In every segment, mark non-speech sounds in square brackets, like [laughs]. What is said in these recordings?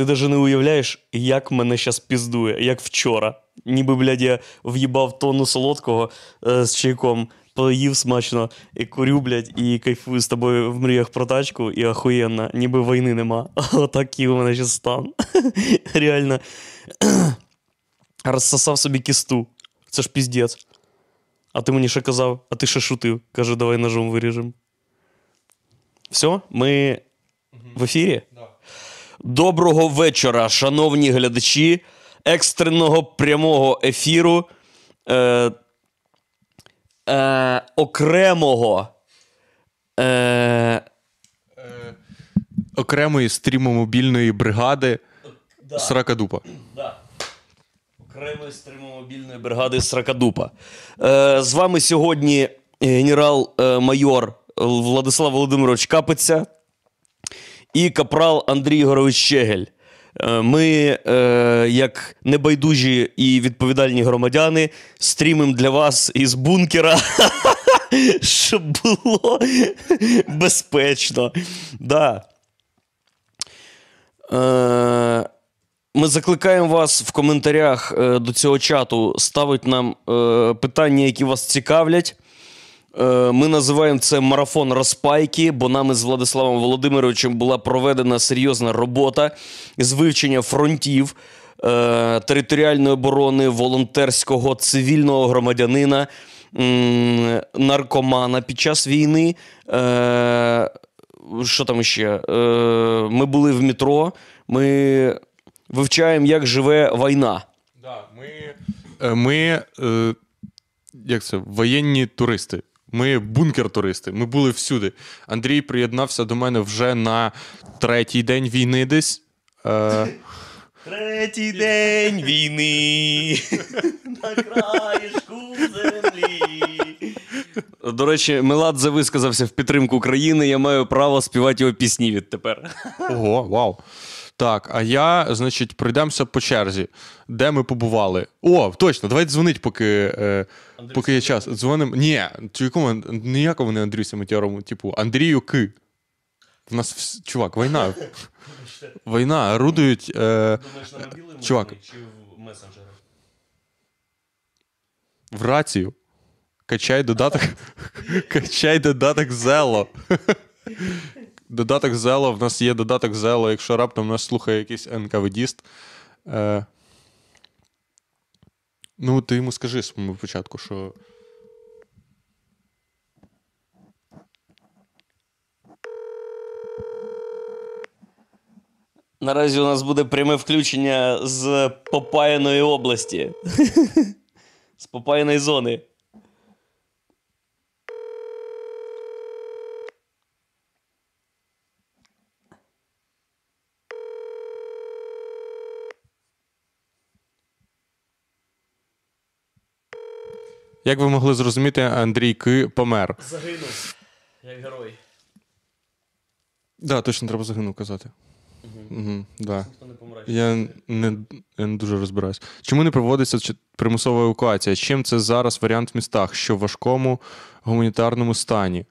Ти навіть не уявляєш, як мене зараз піздує, як вчора. Ніби, блядь, я в'їбав тонну солодкого е, з чайком, поїв смачно і курю, блядь, і кайфую з тобою в мріях про тачку, і охуєнно, ніби війни нема. [laughs] Отакий у мене зараз стан. [laughs] Реально. [clears throat] Розсосав собі кісту. Це ж піздець. А ти мені ще казав, а ти ще шутив. Каже, давай ножом виріжемо. Все, ми в ефірі? Доброго вечора, шановні глядачі екстреного прямого ефіру е, е, окремого. Е, Окремої стрімомобільної бригади да, Сракадупа. да. Окремої стримомобільної бригади Сракадупа. Е, з вами сьогодні генерал-майор Владислав Володимирович Капиця і капрал Андрій Ігорович Щегель. Е, Ми, е, як небайдужі і відповідальні громадяни, стрімимо для вас із бункера, [laughs] щоб було безпечно. Да. Е, ми закликаємо вас в коментарях до цього чату ставити нам питання, які вас цікавлять. Е, Ми називаємо це марафон розпайки, бо нами з Владиславом Володимировичем була проведена серйозна робота з вивчення фронтів е, територіальної оборони, волонтерського цивільного громадянина, наркомана під час війни. Е, Що там ще? Ми були в метро, ми вивчаємо, як живе війна. Ми, ми як це, воєнні туристи. Ми бункер-туристи. Ми були всюди. Андрій приєднався до мене вже на третій день війни десь. Е, Третій день війни на краєшку землі. До речі, Меладзе висказався в підтримку України. Я маю право співати його пісні відтепер. ого, вау. Так, а я, значить, пройдемося по черзі. Де ми побували? О, точно, давайте дзвонить, поки, е, поки є час. Дзвонимо. Ні, чи якому ніякому не Андрюся Матярому, типу, Андрію Ки. В нас, вс- чувак, війна. [laughs] Війна, орудують. Е, Думаєш, на мобілі Чувак. чи в месенджерах? в рацію. Качай додаток. [laughs] Качай додаток Зело. [laughs] Додаток Зело. В нас є додаток Зело, якщо раптом нас слухає якийсь НКВДіст. Е, ну, ти йому скажи своєму початку, що. Наразі у нас буде пряме включення з Попаяної області. [laughs] З Попаяної зони. Як ви могли зрозуміти, Андрій Ки помер. Загинув, як герой. Да, точно треба загинув казати. Угу, да. Не помре. Я не, я не дуже розбираюсь. Чому не проводиться чи- примусова евакуація? Чим це зараз варіант в містах, що в важкому гуманітарному стані?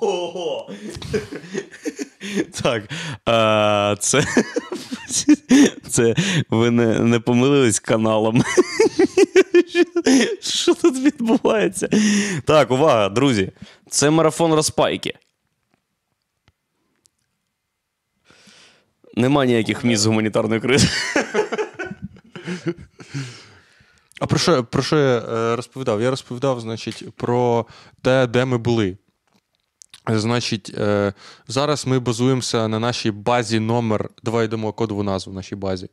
Ого! [laughs] Так. А, це. [laughs] Це ви не, не помилились каналом. [laughs] Що тут відбувається? Так, увага, друзі. Це марафон розпайки. Нема ніяких міст з гуманітарної кризи. А про що, про що я е, розповідав? Я розповідав, значить, про те, де ми були. Значить, е, зараз ми базуємося на нашій базі номер. Давай йдемо кодову назву в нашій базі.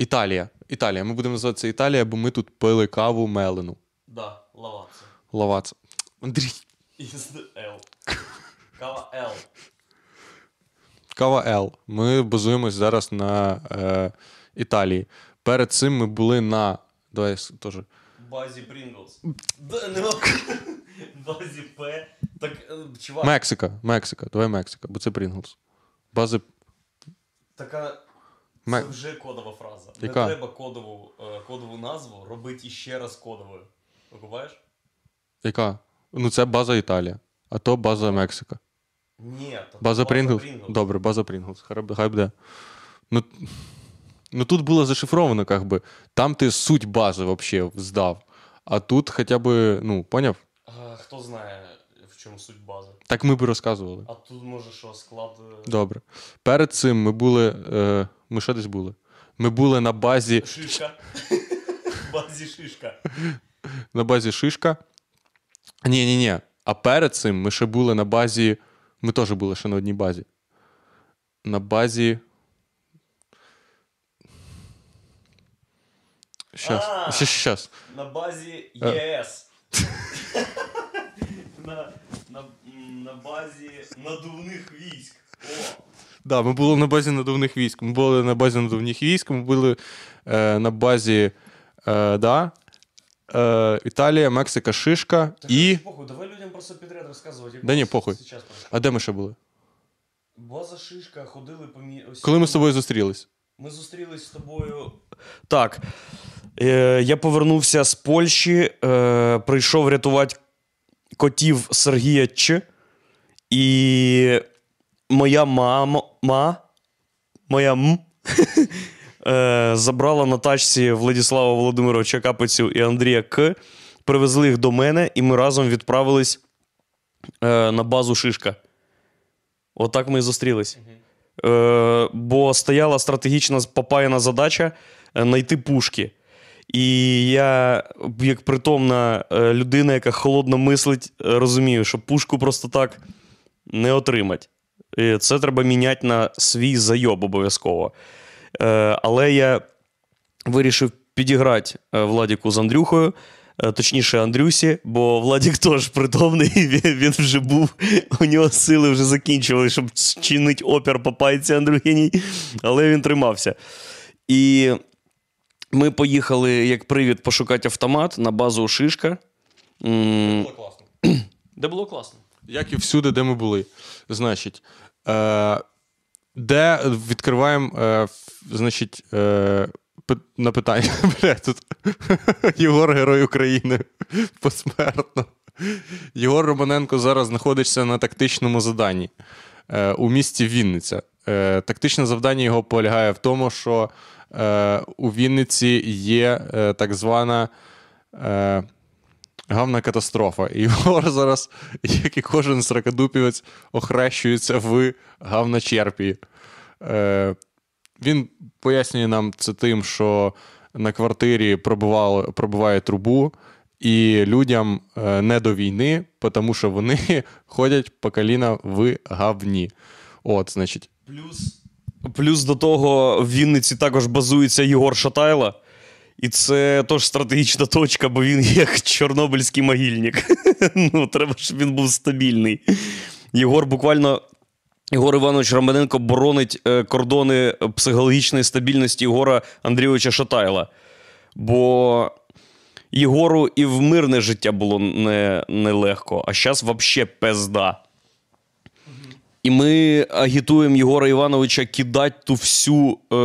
Італія. Італія. Ми будемо називати це Італія, бо ми тут пили каву мелену. Да, Лавацца. Лавац. Андрій. Із Л. Кава Л. Кава Л. Ми базуємось зараз на е, Італії. Перед цим ми були на. Давай теж. Базі Прінглс. Да, нема. Базі П. Так, е, чувак, Мексика. Мексика. Давай Мексика, бо це Прінглс. Бази. така. Це вже кодова фраза. Яка? Не треба кодову, е, кодову назву робити іще раз кодовою. Викупаєш? Яка? Ну, це база Італія, а то база Мексика. Ні, то База Прінглс? Добре, база Прінглс. Хай буде-. Ну, ну тут було зашифровано, как бы. Там ти суть бази вообще здав. А тут хоча б, ну, поняв? Хто знає, в чому суть бази. Так ми б розказували. А тут може що склад. е, Добре. Перед цим ми були. Е, ми що десь були? Ми були на базі, Шишка. [laughs] Базі шишка. на базі Шишка. Ні, ні, ні. А перед цим ми ще були на базі. Ми теж були ще на одній базі. На базі. Щас. А. Щас, щас. На базі Е. ЄС. [laughs] на, на, базі надувних військ. О, Да, ми були на базі надувних військ. Ми були на базі надувних військ, ми були е, на базі е, да, е, Італія, Мексика, Шишка так і. похуй, давай людям просто підряд розказувати. як Да ні, похуй. сейчас. А де ми ще були? База шишка, ходили по мі... ось Коли ми з тобою зустрілись? Ми зустрілись з тобою. Так. Е, я повернувся з Польщі, е, прийшов рятувати котів Сергія Ч. І моя мама. Ма, моя м. [laughs] е, забрала на тачці Владислава Володимировича Капицю і Андрія К. Привезли їх до мене, і ми разом відправились е, на базу Шишка. Отак ми і зустрілись. Е, бо стояла стратегічна попаяна задача знайти пушки. І я, як притомна людина, яка холодно мислить, розумію, що пушку просто так не отримать. Це треба міняти на свій зайоб обов'язково. Е, але я вирішив підіграти е, Владіку з Андрюхою. е, Точніше, Андрюсі, бо Владік теж притомний, [laughs] він, він вже був, у нього сили вже закінчували, щоб чинити опір по пайці Андрюхіній, але він тримався. І ми поїхали як привід пошукати автомат на базу Шишка. М, класно. Де було класно. Як і всюди, де ми були. Значить, е, де відкриваємо, е, значить, е, на питання. [laughs] Бля, тут [laughs] Єгор Герой України [laughs] посмертно. Єгор Романенко зараз знаходиться на тактичному заданні е, у місті Вінниця. Е, тактичне завдання його полягає в тому, що е, у Вінниці є е, так звана. Е, Гавна катастрофа. І Єгор зараз, як і кожен сракодупівець, охрещується в гавначерпі. Е, він пояснює нам це тим, що на квартирі пробуває трубу, і людям е, не до війни, тому що вони [laughs] ходять по коліна в гавні. От, значить. Плюс, плюс до того в Вінниці також базується Єгор Шатайло. І це теж стратегічна точка, бо він [laughs] як чорнобильський могильник. [laughs] ну, треба, щоб він був стабільний. Єгор буквально. Єгор Іванович Романенко боронить е, кордони психологічної стабільності Єгора Андрійовича Шатайла. Бо Єгору і в мирне життя було не- нелегко, а зараз взагалі пизда. І ми агітуємо Єгора Івановича кидати ту всю, е,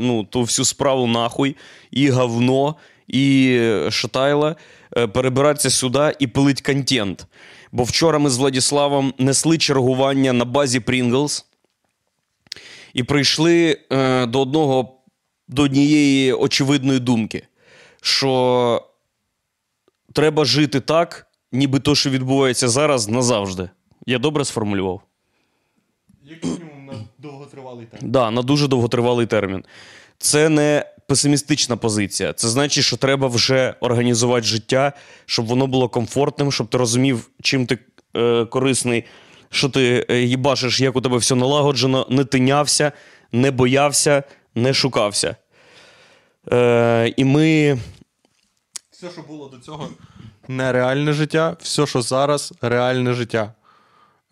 ну, ту всю справу нахуй, і говно, і Шатайла, е, перебиратися сюди і пилить контент. Бо вчора ми з Владіславом несли чергування на базі Pringles і прийшли е, до одного до однієї очевидної думки, що треба жити так, ніби то, що відбувається зараз, назавжди. Я добре сформулював? Як мінімум на довготривалий термін. Да, на дуже довготривалий термін. Це не песимістична позиція. Це значить, що треба вже організувати життя, щоб воно було комфортним, щоб ти розумів, чим ти е, корисний, що ти е, їбашиш, як у тебе все налагоджено, не тинявся, не боявся, не шукався. Е, і ми. Все, що було до цього, нереальне життя, все, що зараз, реальне життя.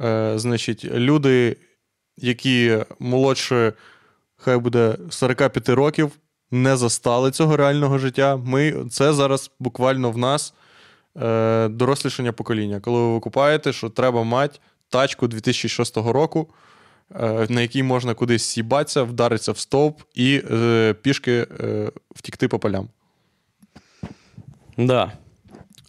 Е, значить, люди, які молодше, хай буде 45 років, не застали цього реального життя. Ми, це зараз буквально в нас е, дорослішання покоління. Коли ви викупаєте, що треба мати тачку 2006 року, е, на якій можна кудись с'їбатися, вдаритися в стовп і е, пішки е, втікти по полям. Да.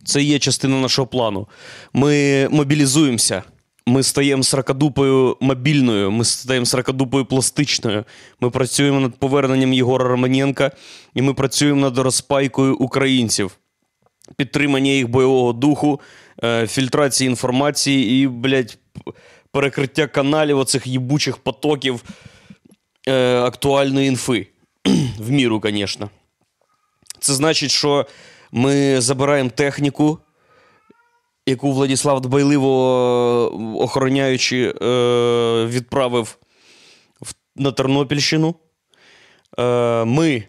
Це є частина нашого плану. Ми мобілізуємося. Ми стаємо сракадупою мобільною, ми стаємо сракадупою пластичною. Ми працюємо над поверненням Єгора Романенка, і ми працюємо над розпайкою українців, підтримання їх бойового духу, е, фільтрації інформації і, блядь, перекриття каналів оцих їбучих потоків е, актуальної інфи. [clears throat] В міру, звісно. Це значить, що ми забираємо техніку, яку Владіслав дбайливо е, охороняючи, е, відправив на Тернопільщину. Е, Ми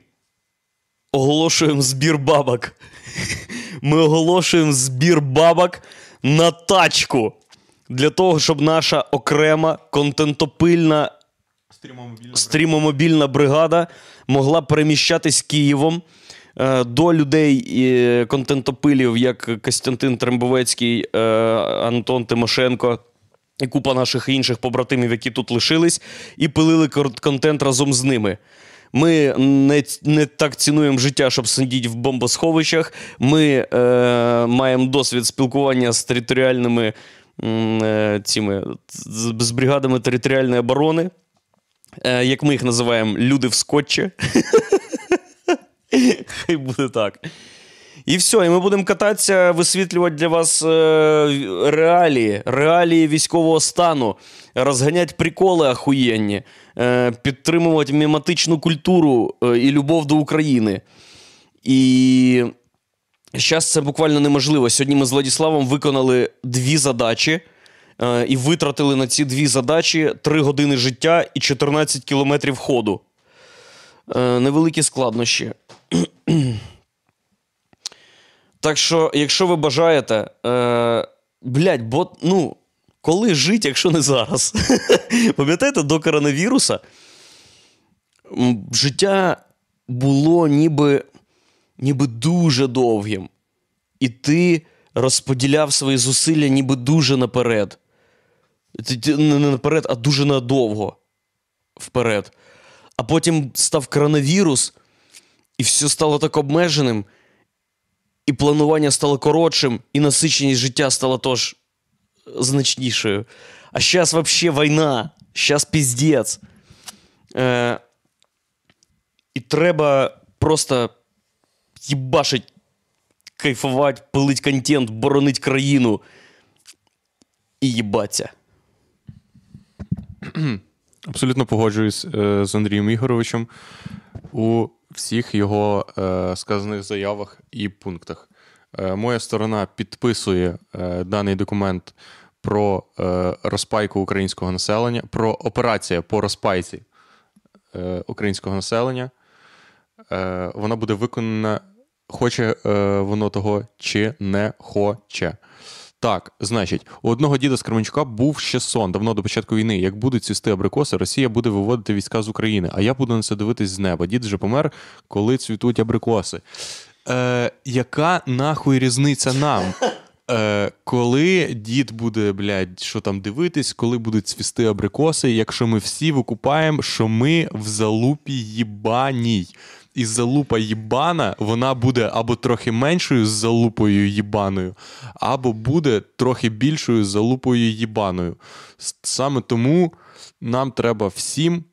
оголошуємо збір бабок. [laughs] Ми оголошуємо збір бабок на тачку для того, щоб наша окрема контентопильна стрімомобільна бригада могла переміщатись Києвом до людей е, контентопилів, як Костянтин Трембовецький, е, Антон Тимошенко. І купа наших інших побратимів, які тут лишились, і пилили контент разом з ними. Ми не, не так цінуємо життя, щоб сидіти в бомбосховищах. Ми е, маємо досвід спілкування з територіальними е, цими, з бригадами територіальної оборони е, як ми їх називаємо, люди в скотчі. [laughs] [laughs] Хай буде так. І все, і ми будемо кататися, висвітлювати для вас е, реалії, реалії військового стану, розганяти приколи ахуєнні, е, підтримувати мематичну культуру е, і любов до України. І зараз це буквально неможливо. Сьогодні ми з Владіславом виконали дві задачі і витратили на ці дві задачі 3 години життя і 14 кілометрів ходу. Невеликі складнощі. [clears throat] Так що, якщо ви бажаєте, е, блядь, бо ну, коли жити, якщо не зараз? [laughs] Пам'ятаєте, до коронавіруса життя було ніби, ніби дуже довгим. І ти розподіляв свої зусилля ніби дуже наперед. Не наперед, а дуже надовго вперед. А потім став коронавірус, і все стало так обмеженим, і планування стало коротшим, і насиченість життя стала теж значнішою. А зараз взагалі війна, зараз піздець. Е, і треба просто їбашить, кайфувати, пилить контент, боронить країну і їбаться. Абсолютно погоджуюсь е, з Андрієм Ігоровичем у всіх його е, сказаних заявах і пунктах. Е, моя сторона підписує даний документ про розпайку українського населення, про операцію по розпайці українського населення. Вона буде виконана, хоче воно того чи не хоче. Так, значить, у одного діда з Кременчука був ще сон давно до початку війни. Як будуть цвісти абрикоси, Росія буде виводити війська з України, а я буду на це дивитись з неба. Дід вже помер, коли цвітуть абрикоси. Е, яка нахуй різниця нам? Е, коли дід буде, блядь, що там дивитись, коли будуть цвісти абрикоси, якщо ми всі викупаємо, що ми в залупі їбаній. І залупа їбана, вона буде або трохи меншою з залупою їбаною, або буде трохи більшою з залупою їбаною. Саме тому нам треба всім,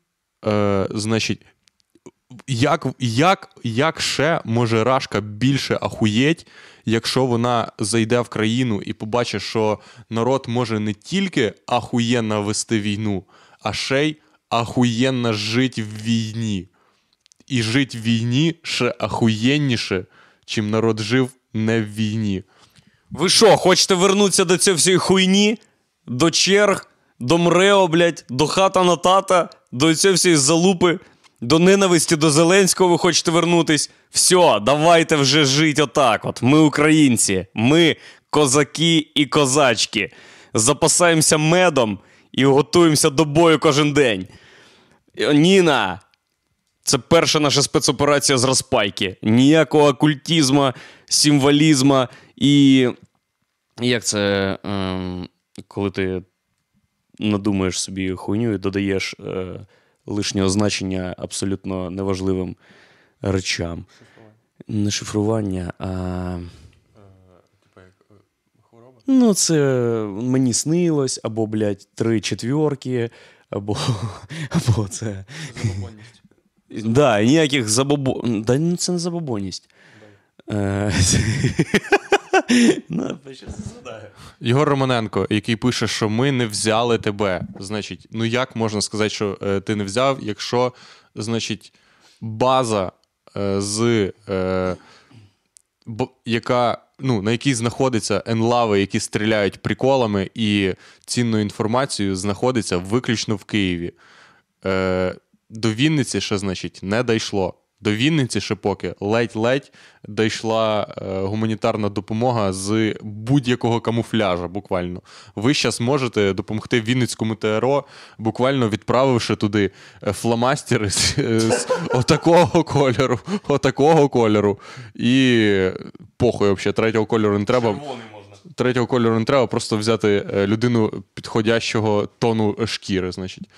е, значить, як, як, як ще може Рашка більше ахуєть, якщо вона зайде в країну і побачить, що народ може не тільки ахуєнно вести війну, а ще й ахуєнно жити в війні. І жити в війні ще ахуєнніше, чим народ жив не в війні. Ви що, хочете вернутися до цієї всієї хуйні? До черг, до мрео, блядь, до хата на тата, до цієї всієї залупи, до ненависті до Зеленського ви хочете вернутись? Все, давайте вже жити отак. От. Ми українці, ми козаки і козачки. Запасаємося медом і готуємося до бою кожен день. Ніна, це перша наша спецоперація з розпайки. Ніякого окультизму, символізму і. Як це, ем, коли ти надумаєш собі хуйню і додаєш е, лишнього значення абсолютно неважливим речам. Не шифрування, а. Ну, це мені снилось, або, блядь, три четвірки, або, [laughs] або це. Да, і ніяких забобо... Да, ну це не забобонність. Е, [laughs] Ну, щас згадаю. Єгор Романенко, який пише, що ми не взяли тебе. Значить, ну як можна сказати, що е, ти не взяв, якщо, значить, база е, з е, бо, яка, ну, на якій знаходиться енлави, які стріляють приколами і цінною інформацією, знаходиться виключно в Києві. Е, до Вінниці ще, значить, не дійшло. До Вінниці ще поки ледь-ледь дійшла е, гуманітарна допомога з будь-якого камуфляжа, буквально. Ви зараз можете допомогти Вінницькому ТРО, буквально відправивши туди е, фломастери з, е, з отакого кольору, отакого кольору. І похуй, взагалі, третього кольору не треба. Третього кольору не треба, просто взяти е, людину підходящого тону шкіри, значить.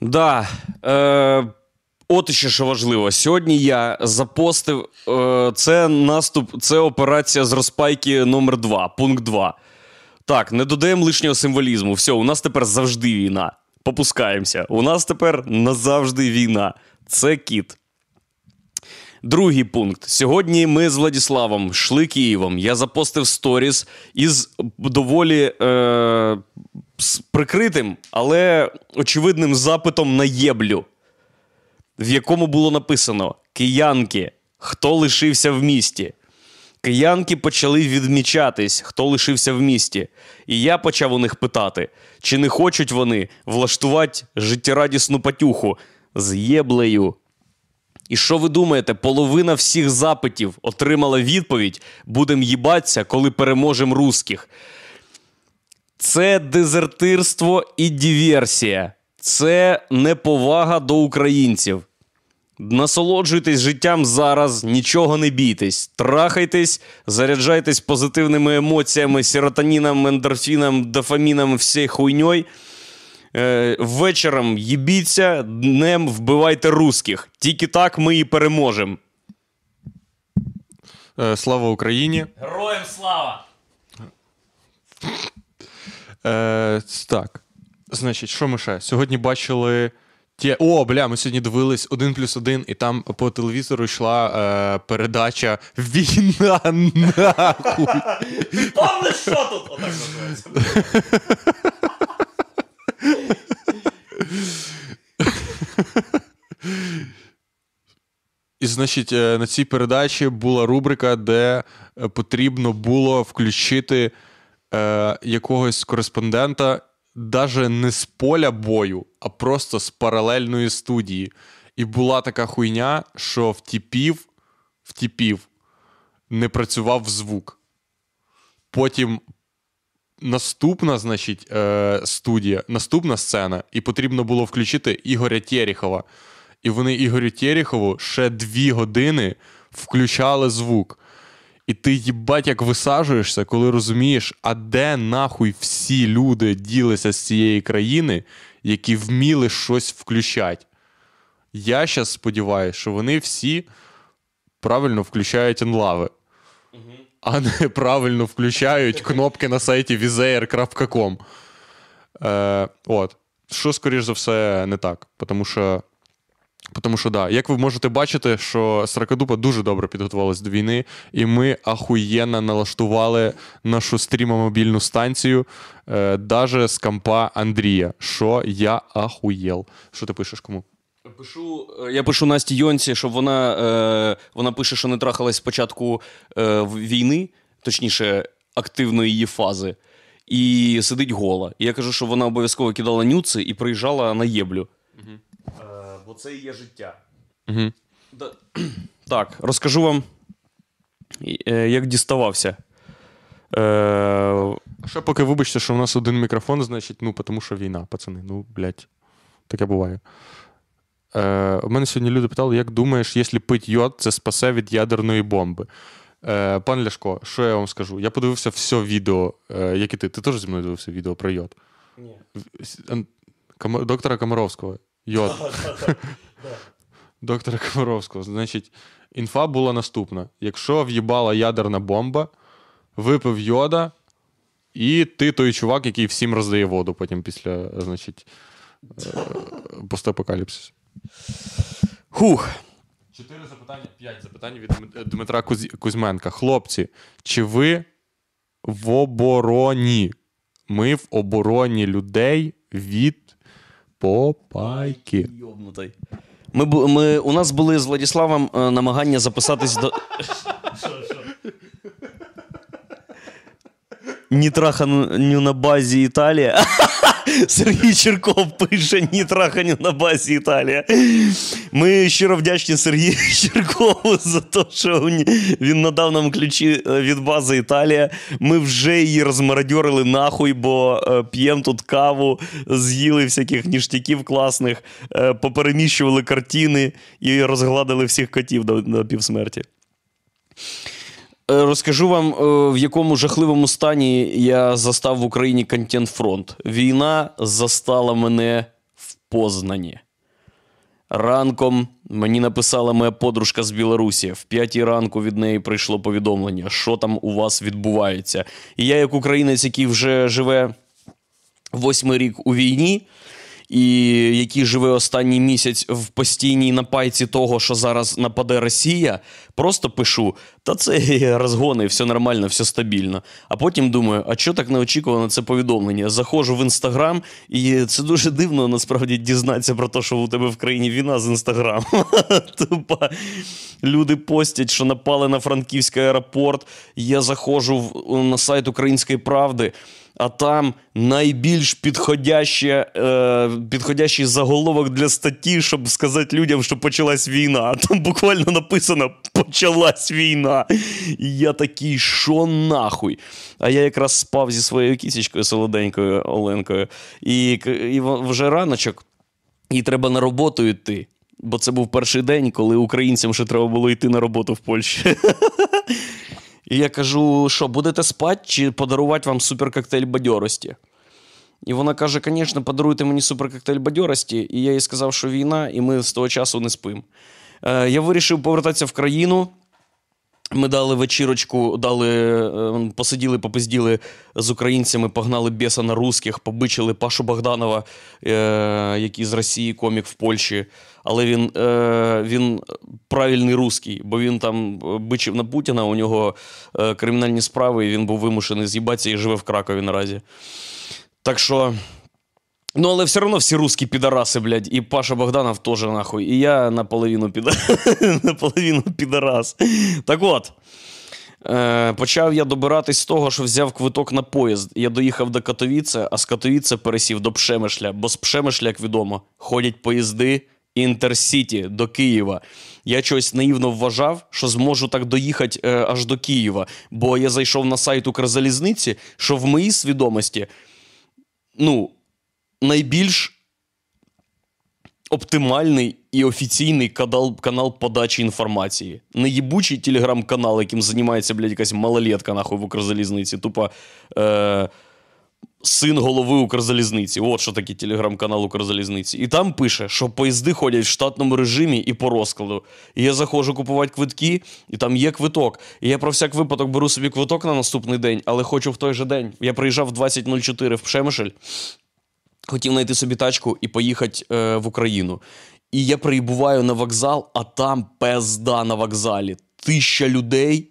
Да. Е, от ще що важливо. Сьогодні я запостив. Е, це наступ, це операція з розпайки номер 2 пункт 2. Так, не додаємо лишнього символізму. Все, у нас тепер завжди війна. Попускаємося. У нас тепер назавжди війна. Це кіт. Другий пункт. Сьогодні ми з Владіславом йшли Києвом. Я запостив сторіс із доволі е, з прикритим, але очевидним запитом на єблю, в якому було написано: Киянки, хто лишився в місті. Киянки почали відмічатись, хто лишився в місті. І я почав у них питати, чи не хочуть вони влаштувати життєрадісну патюху з єблею. І що ви думаєте, половина всіх запитів отримала відповідь: будем їбатися, коли переможемо русських. Це дезертирство і диверсія. Це неповага до українців. Насолоджуйтесь життям зараз, нічого не бійтесь. Трахайтесь, заряджайтесь позитивними емоціями, серотоніном, ендорфіном, дофаміном, всією хуйньою. Е, вечором їбіться, днем вбивайте русських. Тільки так ми і переможемо. Е, Слава Україні! Героям слава! Е, так. Значить, що ми ще? Сьогодні бачили. Ті... О, бля, ми сьогодні дивились один плюс один, і там по телевізору йшла е, передача Війна нахуй. Павле, що тут? Отак називається. І, значить, е, на цій передачі була рубрика, де е, потрібно було включити е, якогось кореспондента, навіть не з поля бою, а просто з паралельної студії. І була така хуйня, що в тіпів, в тіпів не працював звук. Потім наступна, значить, е, студія, наступна сцена, і потрібно було включити Ігоря Терехова. І вони Ігорю Терехову ще дві години включали звук. І ти їбать як висаджуєшся, коли розумієш, а де нахуй всі люди ділися з цієї країни, які вміли щось включати. Я зараз сподіваюся, що вони всі правильно включають енлави, а не правильно включають кнопки на сайті vizair.com. Е, от. Що, скоріш за все, не так. Тому що тому що да, як ви можете бачити, що Сракадупа дуже добре підготувалась до війни, і ми ахуєнно налаштували нашу стрімомобільну станцію, е, даже з компа Андрія. Що я ахуєл. Що ти пишеш кому? Пишу, е, я пишу Насті Йонці, щоб вона, е, вона пише, що не трахалась з початку е, війни, точніше, активної її фази, і сидить гола. І я кажу, що вона обов'язково кидала нюци і приїжджала на єблю. Це і є життя. Угу. Да. Так, розкажу вам, е, як діставався. Е, ще поки вибачте, що в нас один мікрофон, значить, ну, тому що війна, пацани. Ну, блядь, таке буває. Е, у мене сьогодні люди питали, як думаєш, якщо пить йод, це спасе від ядерної бомби. Е, пан Ляшко, що я вам скажу? Я подивився все відео, е, як і ти. Ти теж зі мною дивився відео про йод? ні. Кам- доктора Комаровського. Йод. [laughs] доктора Комаровського. Значить, інфа була наступна: якщо в'їбала ядерна бомба, випив йода, і ти той чувак, який всім роздає воду потім після, значить, е, постапокаліпсису. Хух. Чотири запитання, п'ять запитань від Дмитра Кузьменка. Хлопці, чи ви в обороні? Ми в обороні людей від попайки. Йобнутий. Ми, бу- ми, у нас були з Владіславом е, намагання записатись до. Нітраханю на базі Італія. [laughs] Сергій Черков пише Нітраханю на базі Італія. Ми щиро вдячні Сергію [laughs] Черкову за те, що він- надав нам ключі е, від бази Італія. Ми вже її розмародьорили нахуй, бо е, п'ємо тут каву, з'їли всяких ніштяків класних, е, попереміщували картини і розгладили всіх котів до, до півсмерті. Е, Розкажу вам, е, в якому жахливому стані я застав в Україні контент фронт. Війна застала мене в Познані. Ранком мені написала моя подружка з Білорусі. В п'ятій ранку від неї прийшло повідомлення, що там у вас відбувається. І я, як українець, який вже живе восьмий рік у війні, і який живе останній місяць в постійній напайці того, що зараз нападе Росія, просто пишу: та це [laughs] розгони, все нормально, все стабільно. А потім думаю, а що так неочікувано це повідомлення? Заходжу в інстаграм, і це дуже дивно насправді дізнатися про те, що у тебе в країні війна з інстаграм. [laughs] Тупо люди постять, що напали на франківський аеропорт. Я заходжу на сайт Української правди. А там найбільш підходяще, е, підходящий заголовок для статті, щоб сказати людям, що почалась війна. А там буквально написано почалась війна. І я такий, що нахуй? А я якраз спав зі своєю кісечкою солоденькою Оленкою. І, і вже раночок, і треба на роботу йти. Бо це був перший день, коли українцям ще треба було йти на роботу в Польщі. [laughs] І я кажу, що будете спати чи подарувати вам суперкоктейль бадьорості? І вона каже: звісно, подаруйте мені суперкоктейль бадьорості. І я їй сказав, що війна, і ми з того часу не спимо. Е, я вирішив повертатися в країну. Ми дали вечірочку, дали, е, посиділи, попизділи з українцями, погнали біса на русських, побичили Пашу Богданова, е, який з Росії комік в Польщі. Але він, е, він правильний русський, бо він там е, бичив на Путіна, у нього е, кримінальні справи, і він був вимушений з'їбатися і живе в Кракові наразі. Так що. Ну, але все одно всі русські підараси, блядь, і Паша Богданов теж нахуй. І я наполовину, [laughs] наполовину підарас. Так от. Е, почав я добиратись з того, що взяв квиток на поїзд. Я доїхав до Катовіце, а з Катовіце пересів до Пшемишля, бо з Пшемишля, як відомо, ходять поїзди Інтерсіті до Києва. Я чогось наївно вважав, що зможу так доїхати е, аж до Києва, бо я зайшов на сайт Укрзалізниці, що в моїй свідомості, ну, найбільш оптимальний і офіційний канал, канал подачі інформації. Не їбучий телеграм-канал, яким займається, блядь, якась малолетка нахуй в Укрзалізниці. Тупо е, син голови Укрзалізниці. От що таке телеграм-канал Укрзалізниці. І там пише, що поїзди ходять в штатному режимі і по розкладу. І я заходжу купувати квитки, і там є квиток. І я про всяк випадок беру собі квиток на наступний день, але хочу в той же день. Я приїжджав в 20.04 в Пшемишель хотів знайти собі тачку і поїхати е, в Україну. І я прибуваю на вокзал, а там пизда на вокзалі. Тисяча людей,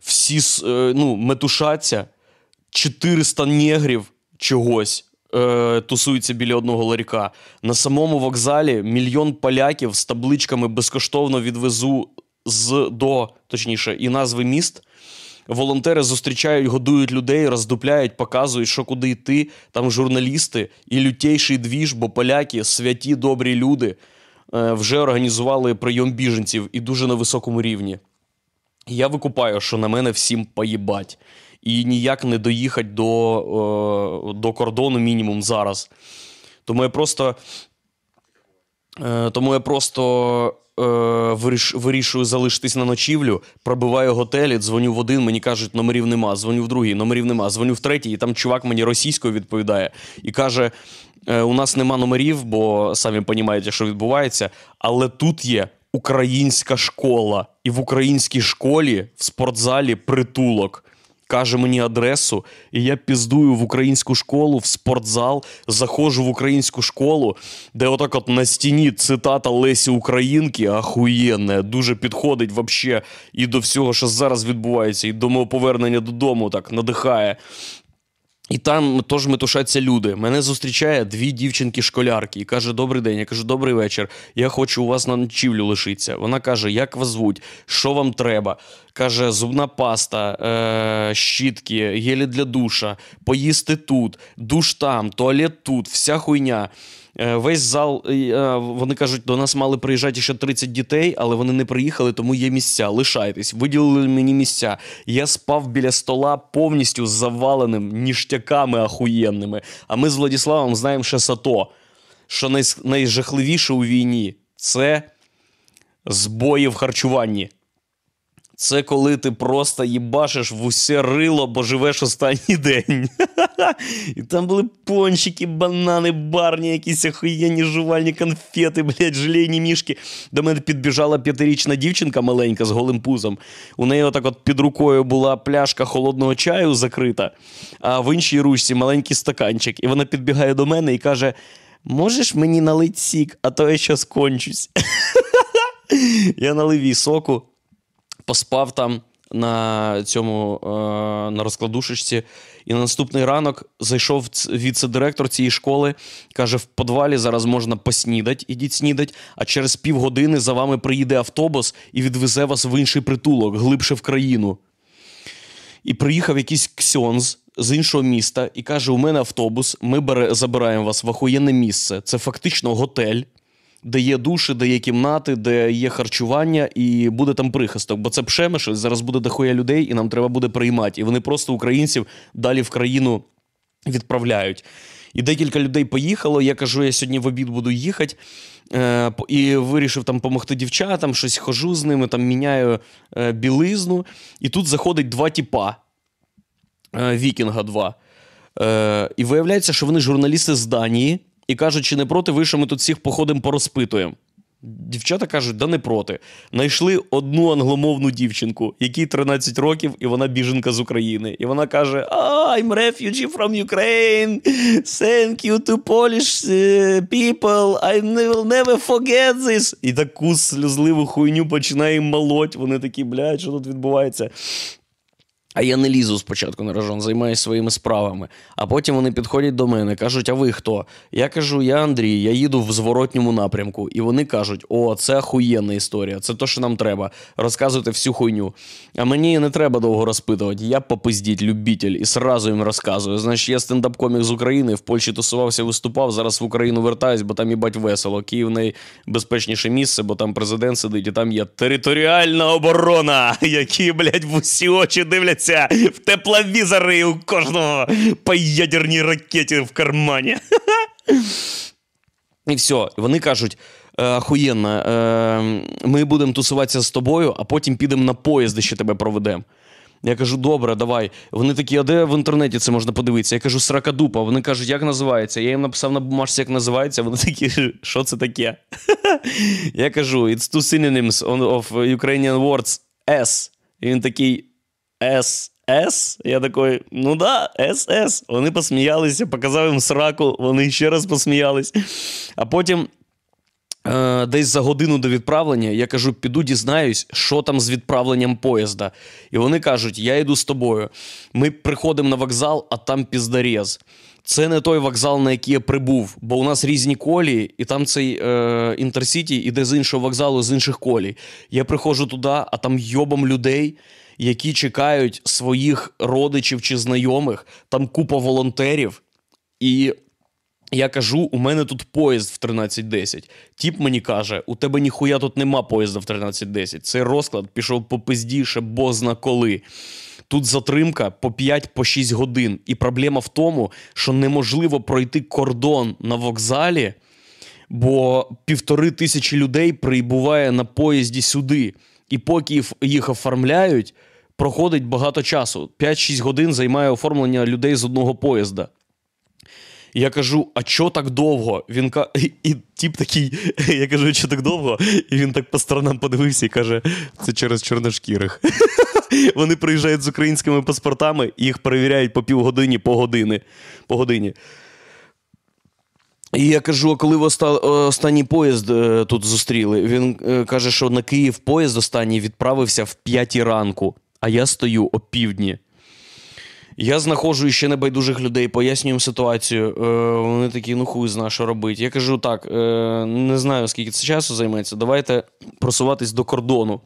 всі е, ну, метушаться, 400 негрів чогось. Е, тусуються біля одного ларіка. На самому вокзалі мільйон поляків з табличками безкоштовно відвезу з до, точніше, і назви міст. Волонтери зустрічають, годують людей, роздупляють, показують, що куди йти. Там журналісти і лютейший двіж, бо поляки, святі добрі люди, е, вже організували прийом біженців і дуже на високому рівні. Я викупаю, що на мене всім поїбать. І ніяк не доїхати до, е, до кордону мінімум зараз. Тому я просто. Е, тому я просто е, вирішую залишитись на ночівлю, пробиваю готелі, дзвоню в один, мені кажуть, номерів нема, дзвоню в другий, номерів нема, дзвоню в третій, і там чувак мені російською відповідає і каже: у нас нема номерів, бо самі розумієте, що відбувається, але тут є українська школа, і в українській школі в спортзалі притулок. Каже мені адресу, і я піздую в українську школу, в спортзал, заходжу в українську школу, де отак от на стіні цитата Лесі Українки, ахуєнне, дуже підходить вообще і до всього, що зараз відбувається, і до мого повернення додому так надихає. І там теж метушаться люди. Мене зустрічає дві дівчинки-школярки і каже: Добрий день. Я кажу, добрий вечір. Я хочу у вас на ночівлю лишитися. Вона каже: Як вас звуть? Що вам треба? Каже, зубна паста, е- щітки, гелі для душа, поїсти тут, душ там, туалет тут, вся хуйня. Е, Весь зал, е, вони кажуть, до нас мали приїжджати ще 30 дітей, але вони не приїхали, тому є місця. Лишайтесь. Виділили мені місця. Я спав біля стола повністю заваленим ніштяками ахуєнними. А ми з Владіславом знаємо ще сато, що найжахливіше у війні це збої в харчуванні. Це коли ти просто їбашиш в усе рило, бо живеш останній день. [laughs] І там були пончики, банани, барні, якісь охуєнні жувальні конфети, блядь, желейні мішки. До мене підбіжала п'ятирічна дівчинка маленька з голим пузом. У неї отак от під рукою була пляшка холодного чаю закрита, а в іншій ручці маленький стаканчик. І вона підбігає до мене і каже: Можеш мені налить сік, а то я щас кончусь. [laughs] Я налив їй соку поспав там на цьому е, на розкладушечці. І на наступний ранок зайшов віце-директор цієї школи, каже: в подвалі зараз можна поснідати, ідіть снідать, а через півгодини за вами приїде автобус і відвезе вас в інший притулок, глибше в країну. І приїхав якийсь ксьонз з іншого міста і каже: У мене автобус, ми бере, забираємо вас в охуєнне місце. Це фактично готель, де є душі, де є кімнати, де є харчування, і буде там прихисток. Бо це пшемиш, зараз буде дохуя людей, і нам треба буде приймати. І вони просто українців далі в країну відправляють. І декілька людей поїхало. Я кажу, я сьогодні в обід буду їхати. Е, і вирішив там допомогти дівчатам, щось хожу з ними, там міняю е, білизну. І тут заходить два тіпа. Е, Вікінга 2. Е, і виявляється, що вони журналісти з Данії і кажуть, чи не проти ви, що ми тут всіх походимо порозпитуємо. Дівчата кажуть, да не проти. Найшли одну англомовну дівчинку, якій 13 років, і вона біженка з України. І вона каже: «Ah, I'm refugee from Ukraine. Thank you to Polish е, people. I will never forget this. І таку сльозливу хуйню починає їм молоть. Вони такі, блядь, що тут відбувається? А я не лізу спочатку на рожон, займаюся своїми справами. А потім вони підходять до мене, кажуть: а ви хто? Я кажу, я Андрій, я їду в зворотньому напрямку. І вони кажуть: о, це охуєнна історія, це то, що нам треба. Розказуйте всю хуйню. А мені не треба довго розпитувати. Я попиздіть, любитель, і сразу їм розказую. Значить, я стендап-комік з України, в Польщі тусувався, виступав. Зараз в Україну вертаюсь, бо там їбать весело. Київ найбезпечніше місце, бо там президент сидить, і там є територіальна оборона, [laughs] які, блядь, в усі очі дивляться в тепловізори у кожного по ядерній ракеті в кармані. І все. Вони кажуть: «Е, ахуєнно, е, ми будемо тусуватися з тобою, а потім підемо на поїзд, ще тебе проведемо. Я кажу, добре, давай. Вони такі, а де в інтернеті це можна подивитися? Я кажу, сракадупа. Вони кажуть, як називається? Я їм написав на бумажці, як називається. Вони такі, що це таке? Я кажу, it's two synonyms of Ukrainian words S. І він такий S. С? Я такий, ну да, СС. Вони посміялися, показав їм сраку, вони ще раз посміялись. А потім. Е, десь за годину до відправлення я кажу, піду дізнаюсь, що там з відправленням поїзда. І вони кажуть: я йду з тобою. Ми приходимо на вокзал, а там піздарез. Це не той вокзал, на який я прибув, бо у нас різні колії, і там цей е, інтерсіті іде з іншого вокзалу, з інших колій. Я приходжу туди, а там йобом людей, які чекають своїх родичів чи знайомих, там купа волонтерів. І я кажу, у мене тут поїзд в 13.10. Тіп мені каже: у тебе ніхуя тут нема поїзда в 13.10. Цей розклад пішов по пиздіше, бозна коли. Тут затримка по 5-6 годин. І проблема в тому, що неможливо пройти кордон на вокзалі бо півтори тисячі людей прибуває на поїзді сюди. І поки їх оформляють, проходить багато часу. 5-6 годин займає оформлення людей з одного поїзда. Я кажу, а чо так довго? Він ка... і, [laughs] і тіп такий, [laughs] я кажу, що так довго? І він так по сторонам подивився і каже: це через чорношкірих. [laughs] Вони приїжджають з українськими паспортами, їх перевіряють по півгодині, по години. По годині. І я кажу: а коли ви оста- останній поїзд е, тут зустріли? Він е, каже, що на Київ поїзд останній відправився в п'ятій ранку, а я стою о півдні. Я знаходжу ще небайдужих людей, пояснюю ситуацію. Е, вони такі, ну хуй зна, що робити. Я кажу, так, е, не знаю, скільки це часу займеться. Давайте просуватись до кордону.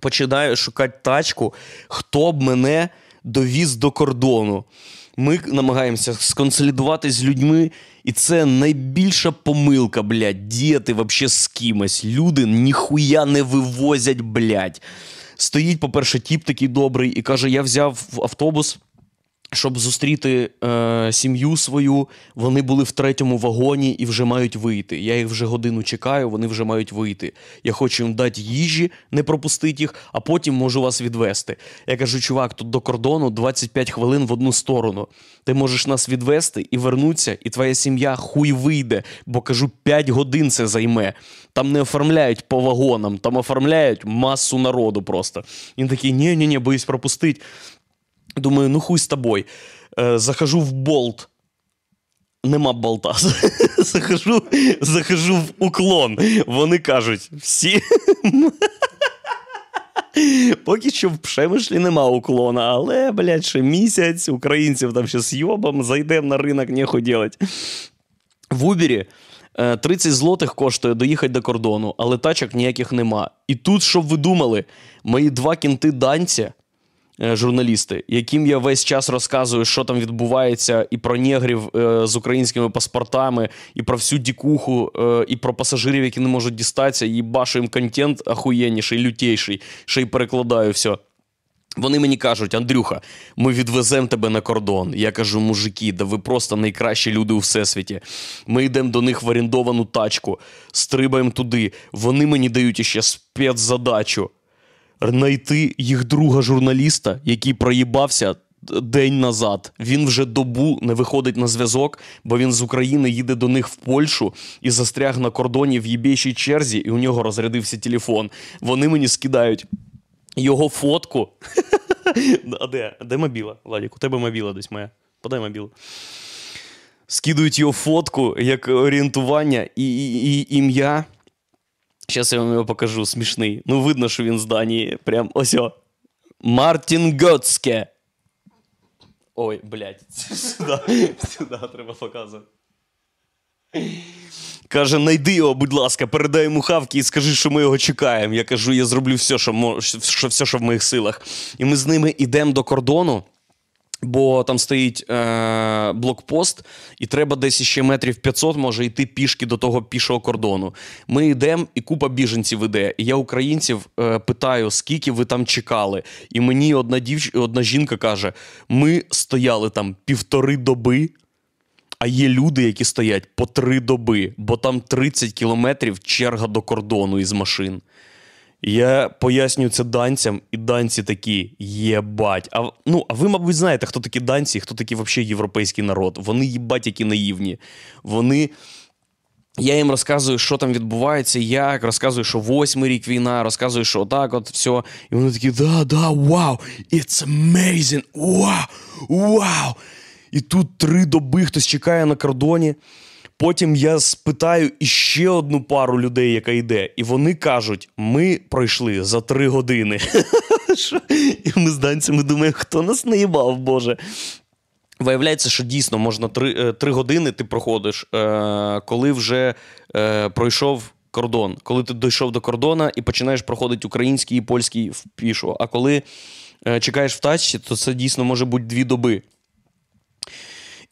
Починаю шукати тачку, хто б мене довіз до кордону. Ми намагаємося сконсолідуватись з людьми, і це найбільша помилка, блядь, діяти вообще з кимось. Люди ніхуя не вивозять, блядь. Стоїть, по-перше, тіп такий добрий і каже: я взяв автобус щоб зустріти е, сім'ю свою, вони були в третьому вагоні і вже мають вийти. Я їх вже годину чекаю, вони вже мають вийти. Я хочу їм дати їжі, не пропустити їх, а потім можу вас відвести. Я кажу, чувак, тут до кордону 25 хвилин в одну сторону. Ти можеш нас відвести і вернутися, і твоя сім'я хуй вийде, бо кажу, 5 годин це займе. Там не оформляють по вагонам, там оформляють масу народу просто. Він такий, ні, ні, ні, боюсь пропустити. Думаю, ну хуй з тобою. Е, захожу в болт. Нема болта. [laughs] захожу, захожу в уклон. Вони кажуть, всі. [laughs] Поки що в Пшемишлі нема уклона, але, блядь, ще місяць українців там ще з йобом, зайдемо на ринок, нехуй делать. В Убері е, 30 злотих коштує доїхати до кордону, але тачок ніяких нема. І тут, щоб ви думали, мої два кінти данця, е, журналісти, яким я весь час розказую, що там відбувається, і про негрів е, з українськими паспортами, і про всю дікуху, е, і про пасажирів, які не можуть дістатися, і башу їм контент ахуєнніший, лютейший, ще й перекладаю все. Вони мені кажуть, Андрюха, ми відвеземо тебе на кордон. Я кажу, мужики, да ви просто найкращі люди у всесвіті. Ми йдемо до них в орендовану тачку, стрибаємо туди. Вони мені дають іще спецзадачу знайти їх друга журналіста, який проїбався день назад. Він вже добу не виходить на зв'язок, бо він з України їде до них в Польщу і застряг на кордоні в єбєшій черзі, і у нього розрядився телефон. Вони мені скидають його фотку. [laughs] А де? Де мобіла? Владік, у тебе мобіла десь моя. Подай мобілу. Скидують його фотку як орієнтування і, і, і ім'я. Зараз я вам його покажу, смішний. Ну, видно, що він з Данії. Прям ось. о. Мартін Готське. Ой, блядь, [laughs] сюди, сюди треба показувати. Каже, найди його, будь ласка, передай йому хавки і скажи, що ми його чекаємо. Я кажу, я зроблю все, що, що, все, що в моїх силах. І ми з ними йдемо до кордону, бо там стоїть е- блокпост, і треба десь ще метрів 500 може йти пішки до того пішого кордону. Ми йдемо, і купа біженців іде. І я українців е- питаю, скільки ви там чекали. І мені одна дівч... одна жінка каже: ми стояли там півтори доби. А є люди, які стоять по три доби, бо там 30 кілометрів черга до кордону із машин. Я пояснюю це данцям, і данці такі єбать. А, ну, а ви, мабуть, знаєте, хто такі данці, хто такий взагалі європейський народ. Вони їбать, які наївні. Вони. Я їм розказую, що там відбувається, як, розказую, що восьмий рік війна, розказую, що отак, от все. І вони такі, да, да, вау, it's amazing, вау, вау. І тут три доби хтось чекає на кордоні. Потім я спитаю іще одну пару людей, яка йде, і вони кажуть: ми пройшли за три години. [laughs] І ми з данцями думаємо, хто нас наїбав, Боже. Виявляється, що дійсно можна три, е, години ти проходиш, е, коли вже е, пройшов кордон. Коли ти дійшов до кордона і починаєш проходити український і польський в пішо. А коли е, чекаєш в тачці, то це дійсно може бути дві доби.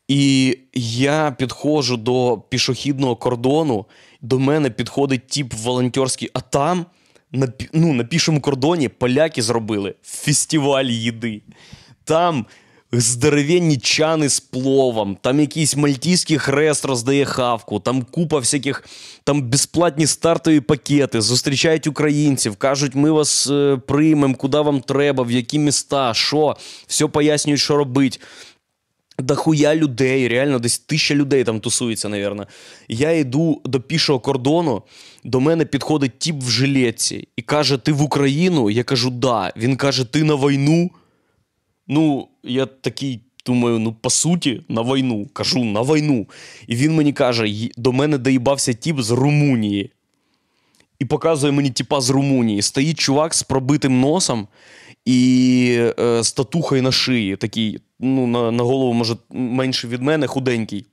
І я підходжу до пішохідного кордону, до мене підходить тіп волонтерський, а там на, ну, на пішому кордоні поляки зробили фестиваль їди. Там здоровенні чани з пловом, там якийсь мальтійський хрест роздає хавку, там купа всяких, там безплатні стартові пакети, зустрічають українців, кажуть, ми вас е, приймемо, куди вам треба, в які міста, що, все пояснюють, що робить. Дохуя людей, реально десь тисяча людей там тусується, навірно. Я йду до пішого кордону, до мене підходить тіп в жилетці і каже: Ти в Україну? Я кажу, да. Він каже, ти на війну. Ну, я такий думаю, ну, по суті, на війну. Кажу, на війну. І він мені каже: до мене доїбався тіп з Румунії. І показує мені тіпа з Румунії. Стоїть чувак з пробитим носом і е, з на шиї, такий, ну, на, на голову, може, менше від мене, худенький.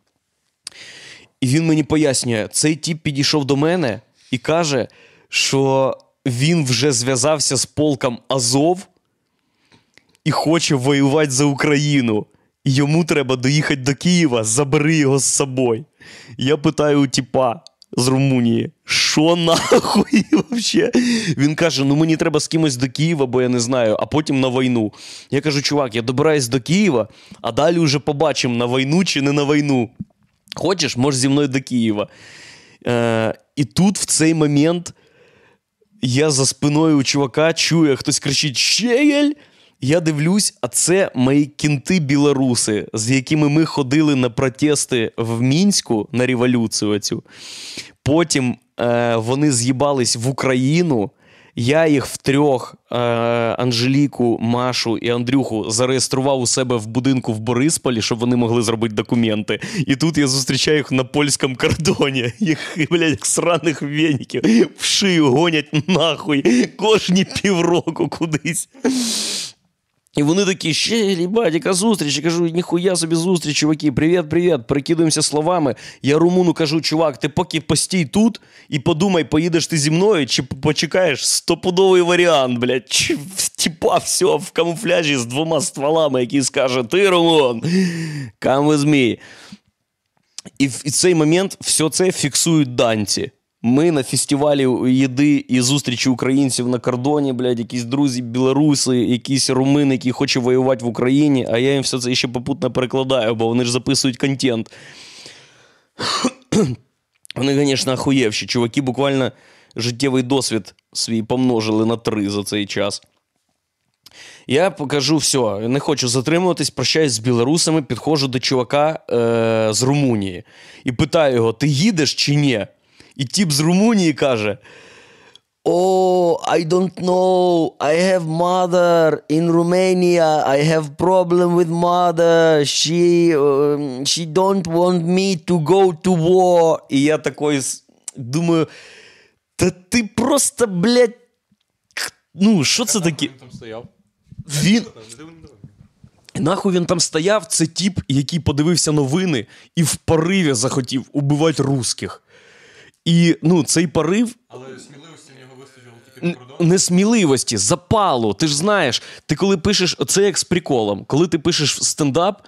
І він мені пояснює, цей тіп підійшов до мене і каже, що він вже зв'язався з полком Азов і хоче воювати за Україну. Йому треба доїхати до Києва, забери його з собою. Я питаю у тіпа з Румунії, що нахуй [laughs] вообще? Він каже: ну мені треба з кимось до Києва, бо я не знаю, а потім на війну. Я кажу, чувак, я добираюсь до Києва, а далі вже побачимо на війну чи не на війну. Хочеш, можеш зі мною до Києва. Е, і тут в цей момент я за спиною у чувака чую, хтось кричить Щегель! Я дивлюсь, а це мої кінти білоруси, з якими ми ходили на протести в Мінську на революцію. Цю. Потім е, вони з'їбались в Україну. Я їх втрьох, е, Анжеліку, Машу і Андрюху, зареєстрував у себе в будинку в Борисполі, щоб вони могли зробити документи. І тут я зустрічаю їх на польському кордоні. [laughs] Їх, блядь, як сраних веніків в шию гонять нахуй кожні півроку кудись. І вони такі, ще їбать, яка зустріч. Я кажу, ніхуя собі зустріч, чуваки, привіт, привіт. Перекидуємося словами. Я румуну кажу, чувак, ти поки постій тут і подумай, поїдеш ти зі мною, чи почекаєш стопудовий варіант, блядь. Чи, типа все в камуфляжі з двома стволами, який скаже, ти румун, come with. І в цей момент все це фіксують данці. Ми на фестивалі їди і зустрічі українців на кордоні, блядь, якісь друзі білоруси, якісь румини, які хочуть воювати в Україні, а я їм все це ще попутно перекладаю, бо вони ж записують контент. [clears throat] Вони, звісно, охуєвші. Чуваки буквально життєвий досвід свій помножили на три за цей час. Я покажу все, не хочу затримуватись, прощаюсь з білорусами, підходжу до чувака е, з Румунії і питаю його: ти їдеш чи ні? І тіп з Румунії каже: Oh, I don't know. I have mother in Romania. I have problem with mother. She, um, she don't want me to go to war. І я такий думаю, та ти просто, блядь, ну, що це таке? Він, Нахуй він там стояв, це тіп, який подивився новини і в пориві захотів убивати русських. І ну, цей порив Але сміливості в нього вистачило тільки на кордон. несміливості, запалу. Ти ж знаєш, ти коли пишеш, це як з приколом. Коли ти пишеш стендап,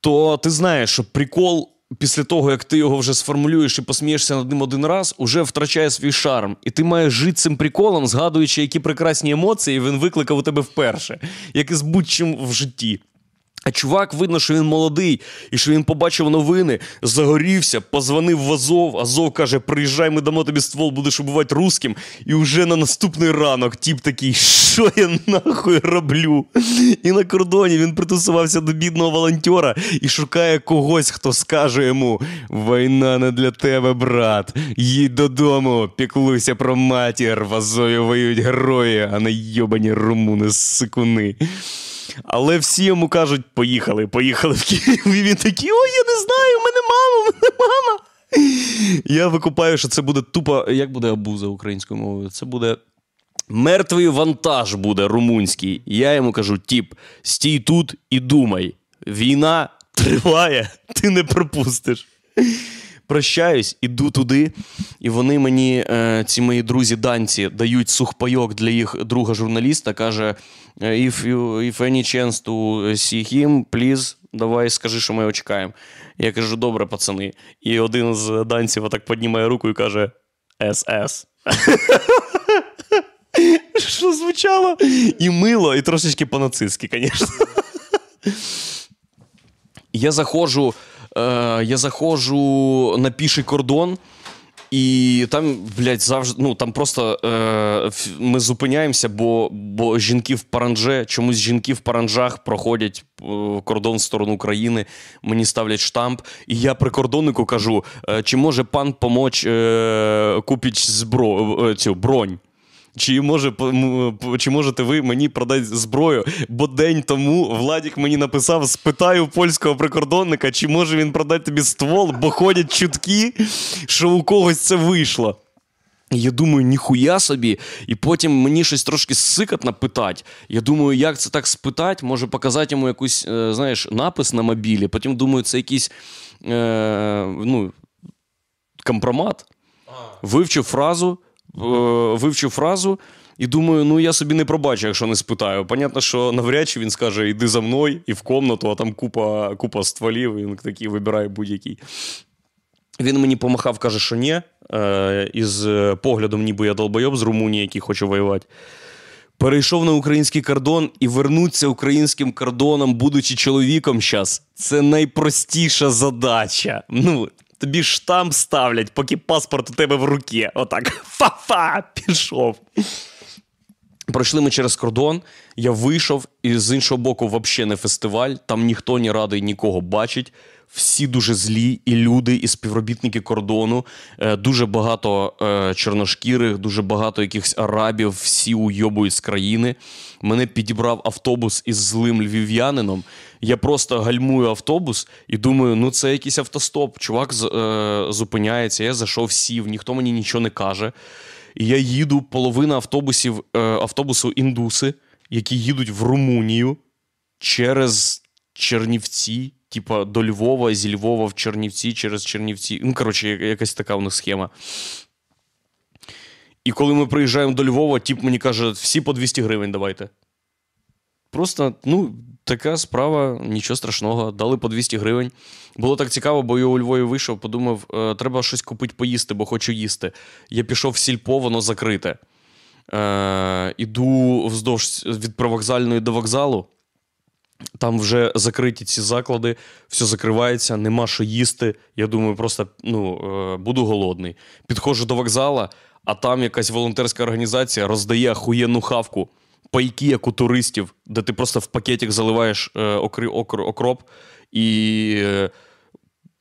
то ти знаєш, що прикол. Після того, як ти його вже сформулюєш і посмієшся над ним один раз, уже втрачає свій шарм. І ти маєш жити цим приколом, згадуючи, які прекрасні емоції він викликав у тебе вперше, як і з будь-чим в житті. А чувак, видно, що він молодий, і що він побачив новини, загорівся, позвонив в Азов. Азов каже: приїжджай, ми дамо тобі ствол, будеш убивати русським. І вже на наступний ранок тіп такий, що я нахуй роблю? І на кордоні він притусувався до бідного волонтера і шукає когось, хто скаже йому: Війна не для тебе, брат. Їдь додому, піклуйся про матір. В Азові воюють герої, а не йобані румуни сикуни. Але всі йому кажуть: поїхали, поїхали в Київ. І він такий, ой, я не знаю, у мене мама, у мене мама. Я викупаю, що це буде тупо. Як буде абуза українською мовою? Це буде. Мертвий вантаж буде румунський. Я йому кажу: тіп, стій тут і думай. Війна триває, ти не пропустиш. Прощаюсь, іду туди, і вони мені, е, ці мої друзі данці, дають сухпайок для їх друга журналіста. Каже: if, you, if any chance to see him, please, давай скажи, що ми його чекаємо. Я кажу, добре, пацани. І один з данців отак піднімає руку і каже: СС. [laughs] Що звучало? І мило, і трошечки по-нацистськи, звісно. Я заходжу, е, я заходжу на піший кордон, і там, блядь, завжди. Ну там просто е, ми зупиняємося, бо, бо жінки в паранже, чомусь жінки в паранжах проходять е, кордон в сторону України, мені ставлять штамп. І я прикордоннику кажу: е, чи може пан помочь е, купити збро, е, цю бронь? Чи, може, чи можете ви мені продати зброю? Бо день тому Владік мені написав: спитаю польського прикордонника, чи може він продати тобі ствол, бо ходять чутки, що у когось це вийшло. І Я думаю, ніхуя собі. І потім мені щось трошки сикотно питати. Я думаю, як це так спитати? Може показати йому якийсь, е, знаєш, напис на мобілі. Потім думаю, це якийсь е, ну, компромат. Вивчив фразу, е, вивчив фразу. І думаю, ну я собі не пробачу, якщо не спитаю. Понятно, що навряд чи він скаже, йди за мною і в комнату, а там купа, купа стволів, і він такий вибирає будь-який. Він мені помахав, каже, що ні, е, із е, поглядом, ніби я долбойоб з Румунії, який хоче воювати. Перейшов на український кордон і вернуться українським кордоном, будучи чоловіком зараз, це найпростіша задача. Ну, тобі штамп ставлять, поки паспорт у тебе в руці. Отак. [laughs] Фа-фа! Пішов. Пройшли ми через кордон, я вийшов, і з іншого боку, взагалі не фестиваль. Там ніхто не радий нікого бачить. Всі дуже злі, і люди, і співробітники кордону. Е, дуже багато е, чорношкірих, дуже багато якихось арабів, всі уйобують з країни. Мене підібрав автобус із злим львів'янином. Я просто гальмую автобус і думаю, ну це якийсь автостоп. Чувак е, зупиняється. Я зайшов, сів, ніхто мені нічого не каже. Я їду, половина автобусів, е, автобусу індуси, які їдуть в Румунію через Чернівці, типа до Львова, зі Львова в Чернівці, через Чернівці. Ну, коротше, якась така у них схема. І коли ми приїжджаємо до Львова, тип мені каже, всі по 200 гривень давайте. Просто, ну, така справа, нічого страшного. Дали по 200 гривень. Було так цікаво, бо я у Львові вийшов, подумав, е, треба щось купити поїсти, бо хочу їсти. Я пішов в сільпо, воно закрите. Е, іду вздовж від привокзальної до вокзалу. Там вже закриті ці заклади, все закривається, нема що їсти. Я думаю, просто ну, е, буду голодний. Підходжу до вокзала, а там якась волонтерська організація роздає охуєнну хавку, пайки, як у туристів, де ти просто в пакетик заливаєш е, окри, окр, окроп і е,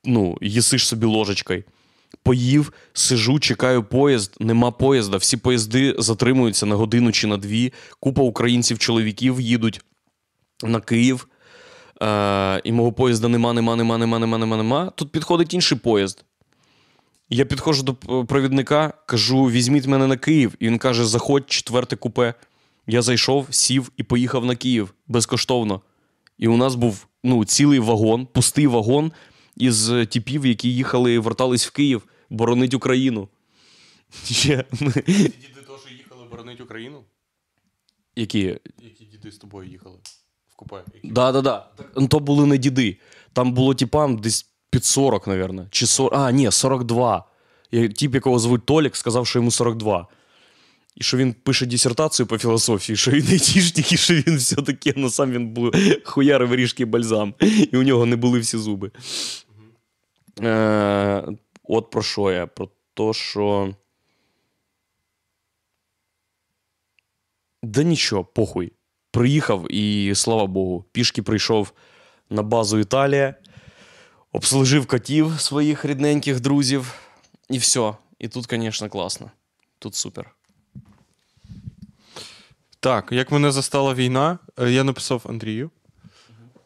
ну, їсиш собі ложечкою. Поїв, сижу, чекаю поїзд, нема поїзда. Всі поїзди затримуються на годину чи на дві. Купа українців-чоловіків їдуть на Київ. Е, і мого поїзда нема, нема, нема, нема, нема, нема, нема. Тут підходить інший поїзд. Я підходжу до провідника, кажу: візьміть мене на Київ. І він каже: заходь, четверте купе. Я зайшов, сів і поїхав на Київ безкоштовно. І у нас був ну, цілий вагон, пустий вагон із е, типів, які їхали і вертались в Київ боронить Україну. [laughs] Ще, Ці діди теж їхали боронити Україну? які Які діди з тобою їхали в купе? Які? Да, да, да. Ну, то були не діди. Там було типам десь під 40, мабуть. Чи 40... А, ні, 42. Я, тип, якого звуть Толік, сказав, що йому 42. І що він пише дисертацію по філософії, що він айтішник, і що він все таке, ну сам він був хуярив ріжки бальзам, і у нього не були всі зуби. Е, от про що я? Про те, що. Да нічого, похуй. Приїхав і слава Богу, пішки прийшов на базу Італія, обслужив котів своїх рідненьких друзів, і все. І тут, звісно, класно. Тут супер. Так, як мене застала війна, е, я написав Андрію.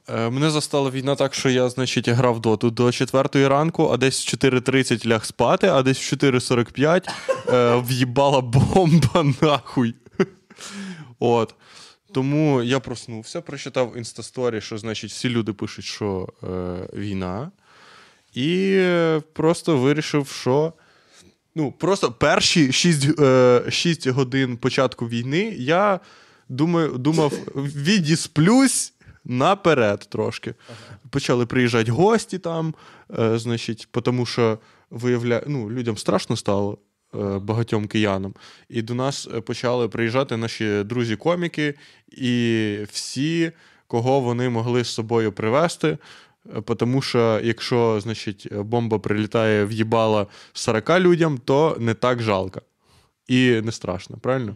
Е, Мене застала війна так, що я, значить, грав доту до 4 ранку, а десь в 4.30 ляг спати, а десь в 4.45 е, в'їбала бомба [laughs] нахуй. От. Тому я проснувся, прочитав інстасторі, що значить всі люди пишуть, що е, війна. І просто вирішив, що. Ну, просто перші 6, е, 6 годин початку війни я думаю, думав, [laughs] відісплюсь наперед трошки. Почали приїжджати гості там, е, значить, тому що виявля... ну, людям страшно стало. е, Багатьом киянам, і до нас е, почали приїжджати наші друзі-коміки, і всі, кого вони могли з собою привезти, Е, Тому що якщо, значить, бомба прилітає в їбало 40 людям, то не так жалко. І не страшно, правильно?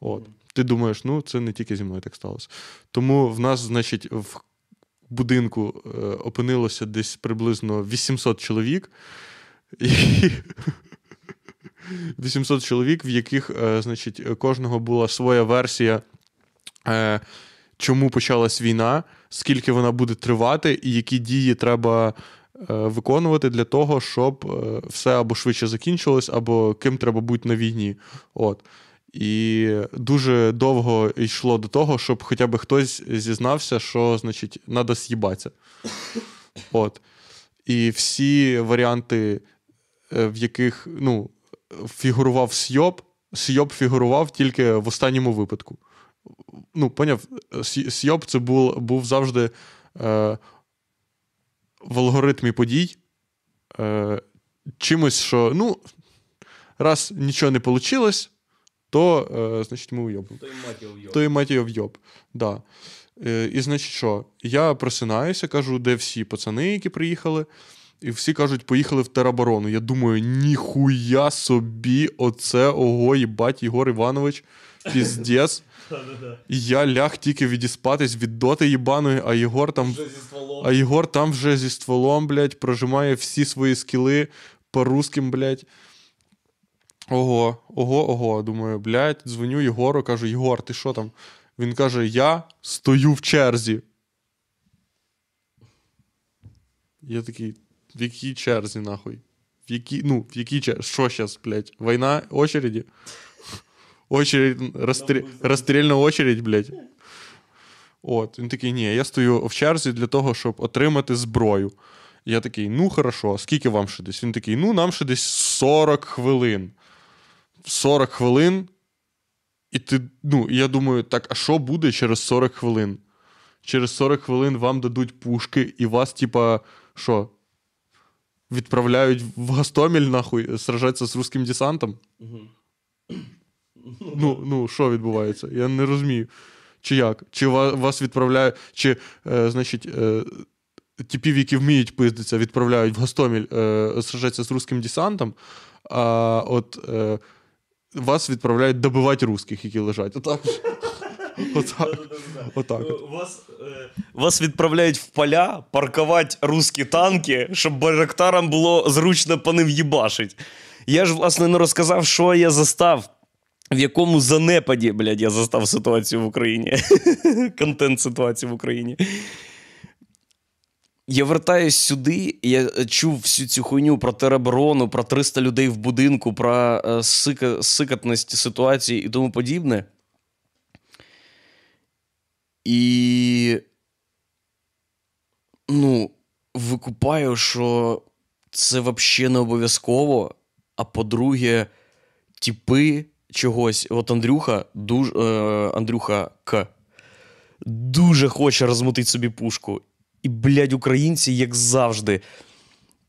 От. Ти думаєш, ну це не тільки зі мною так сталося. Тому в нас, значить, в будинку е, опинилося десь приблизно 800 чоловік. І [laughs] 800 чоловік, в яких, е, значить, кожного була своя версія, е, чому почалась війна, скільки вона буде тривати, і які дії треба е, виконувати для того, щоб е, все або швидше закінчилось, або ким треба бути на війні. От. І дуже довго йшло до того, щоб хоча б хтось зізнався, що, значить, треба з'їбатися. От. І всі варіанти, е, в яких ну, фігурував Сйоб, Сйоб фігурував тільки в останньому випадку. Ну, поняв, Сй- Сйоб це був, був завжди е, в алгоритмі подій. Е, чимось, що, ну, раз нічого не вийшло, то, е, значить, ми уйобимо. То і мать його вйоб. Да. Е, і значить, що? Я просинаюся, кажу, де всі пацани, які приїхали. І всі кажуть, поїхали в тероборону. Я думаю, ніхуя собі, оце ого, їбать, Єгор Іванович, піздець. І я ляг тільки відіспатись від доти їбаної, а Єгор там. А Єгор там вже зі стволом, блядь, прожимає всі свої скіли по русским, блядь. Ого, ого, ого. Думаю, блядь, дзвоню Єгору, кажу: Єгор, ти що там? Він каже: Я стою в черзі. Я такий, в якій черзі, нахуй? В якій, ну, в якій черзі? Що зараз, блядь? Війна очереді? Очередь, розстрі... розстрільна очередь, блядь. От, він такий, ні, я стою в черзі для того, щоб отримати зброю. Я такий, ну хорошо, скільки вам ще десь? Він такий, ну нам ще десь 40 хвилин. 40 хвилин. І ти, ну, я думаю, так, а що буде через 40 хвилин? Через 40 хвилин вам дадуть пушки, і вас, типа, що? Відправляють в Гастомель, нахуй, сражатися з русським десантом? Ну, ну, що відбувається? Я не розумію. Чи як? Чи вас відправляють, чи, е, значить, е, типів, які вміють пиздитися, відправляють в Гастомель е, сражатися з русським десантом, а от е, вас відправляють добивати русських, які лежать. Отак. Отак. Отак. Вас, е, вас відправляють в поля паркувати русські танки, щоб байрактарам було зручно по ним їбашить. Я ж, власне, не розказав, що я застав. В якому занепаді, блядь, я застав ситуацію в Україні. [laughs] Контент ситуації в Україні. Я вертаюсь сюди, я чув всю цю хуйню про тероборону, про 300 людей в будинку, про е, сика, сикатність ситуації і тому подібне. І. Ну, викупаю, що це взагалі не обов'язково. А по-друге, типи чогось. От Андрюха, дуж, е, Андрюха К. Дуже хоче розмутити собі пушку. І, блядь, українці, як завжди,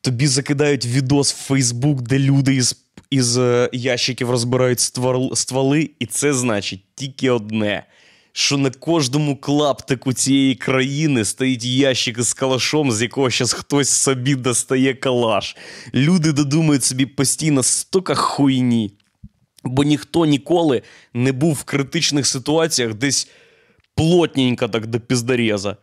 тобі закидають відос в Фейсбук, де люди із, із е, ящиків розбирають ствол, стволи, і це значить тільки одне. Що на кожному клаптику цієї країни стоїть ящик із калашом, з якого зараз хтось собі достає калаш. Люди додумують собі постійно стока хуйні. Бо ніхто ніколи не був в критичних ситуаціях десь плотненько так до піздареза.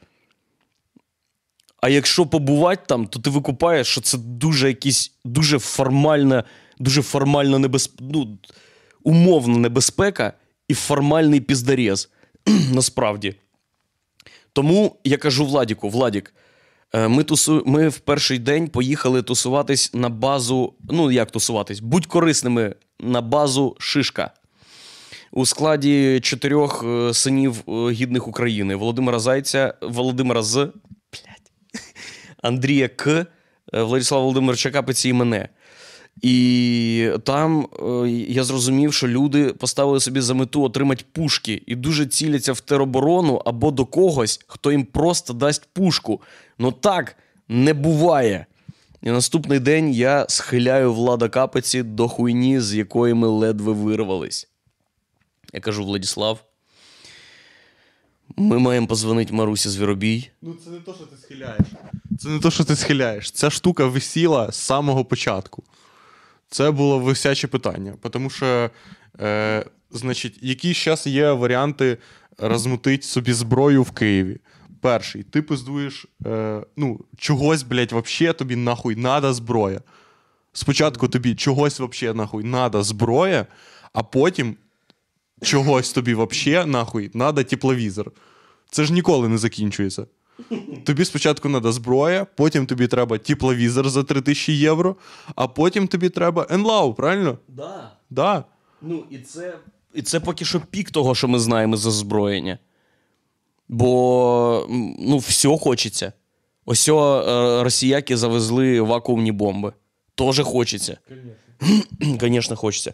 А якщо побувати там, то ти викупаєш, що це дуже якісь дуже формальна, дуже формальна небезпека, ну, умовна небезпека і формальний піздарез. [clears throat] Насправді. Тому я кажу Владіку: Владік, ми, тусу... ми в перший день поїхали тусуватись на базу. Ну, як тусуватись? Будь корисними на базу Шишка. У складі чотирьох е, синів е, гідних України: Володимира Зайця, Володимира З. Блядь. [laughs] Андрія К, е, Владислава Володимировича Капиці і мене. І там е, я зрозумів, що люди поставили собі за мету отримати пушки і дуже ціляться в тероборону або до когось, хто їм просто дасть пушку. Ну так не буває. І наступний день я схиляю влада капиці до хуйні, з якої ми ледве вирвались. Я кажу, Владіслав, Ми маємо позвонити Марусі Звіробій. Ну, це не то, що ти схиляєш. Це не то, що ти схиляєш. Ця штука висіла з самого початку. Це було висяче питання. Тому що, е, значить, які зараз є варіанти розмутити собі зброю в Києві? Перший, ти пиздуєш, е, ну, чогось, блядь, вообще тобі нахуй надо зброя. Спочатку тобі чогось вообще нахуй надо зброя, а потім чогось тобі вообще нахуй надо тепловізор. Це ж ніколи не закінчується. Тобі спочатку треба зброя, потім тобі треба тепловізор за 3000 євро, а потім тобі треба енлау, правильно? Да. Да. Ну, і це, і це поки що пік того, що ми знаємо за озброєння. Бо ну, все хочеться. Ось о, е, росіяки завезли вакуумні бомби. Тоже хочеться. Звісно, [clears throat] хочеться.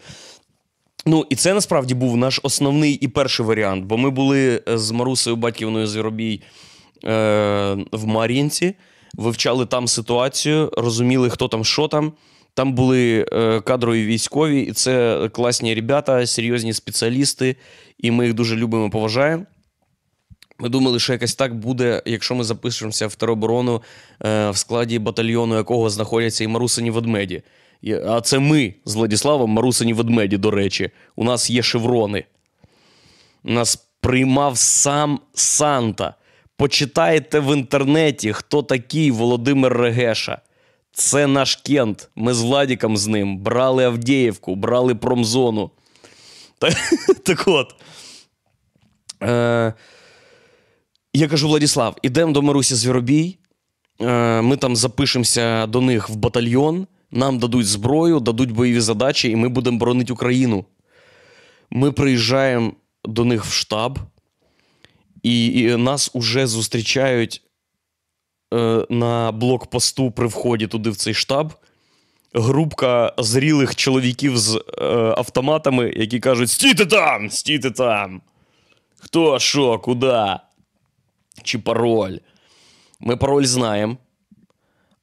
Ну, і це насправді був наш основний і перший варіант, бо ми були з Марусею Батьківною Звіробій е, в Мар'їнці, вивчали там ситуацію, розуміли, хто там, що там. Там були е, кадрові військові, і це класні ребята, серйозні спеціалісти, і ми їх дуже любимо і поважаємо. Ми думали, що якось так буде, якщо ми запишемося в тероборону, е, в складі батальйону якого знаходяться і Марусині ведмеді. А це ми з Владіславом Марусині ведмеді, до речі. У нас є шеврони. Нас приймав сам Санта. Почитайте в інтернеті, хто такий Володимир Регеша. Це наш Кент. Ми з Владіком з ним брали Авдіївку, брали промзону. [laughs] Так, от. Е, я кажу, Владіслав, ідемо до Марусі Звіробій. Е, ми там запишемося до них в батальйон, нам дадуть зброю, дадуть бойові задачі, і ми будемо боронити Україну. Ми приїжджаємо до них в штаб, і, і нас уже зустрічають е, на блокпосту при вході туди в цей штаб. Групка зрілих чоловіків з е, автоматами, які кажуть: стійте там, стійте там. Хто, що, куди? Чи пароль? Ми пароль знаємо.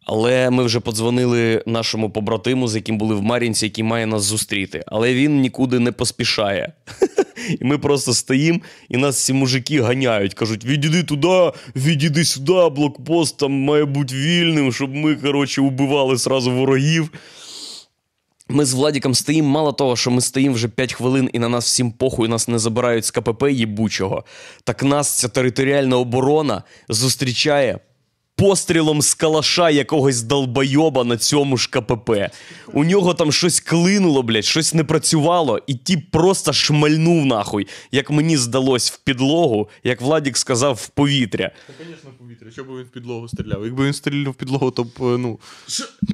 Але ми вже подзвонили нашому побратиму, з яким були в Мар'їнці, який має нас зустріти. Але він нікуди не поспішає. [laughs] І ми просто стоїмо, і нас ці мужики ганяють. Кажуть: відійди туди, відійди сюди, блокпост там має бути вільним, щоб ми, коротше, убивали сразу ворогів. Ми з Владіком стоїмо, мало того, що ми стоїмо вже 5 хвилин і на нас всім похуй, нас не забирають з КПП їбучого. Так нас ця територіальна оборона зустрічає пострілом з калаша якогось долбойоба на цьому ж КПП. У нього там щось клинуло, блядь, щось не працювало, і тіп просто шмальнув нахуй, як мені здалось в підлогу, як Владік сказав, в повітря. Та, звісно, повітря. Що б він в підлогу стріляв? Якби він стріляв в підлогу, то б, е, ну.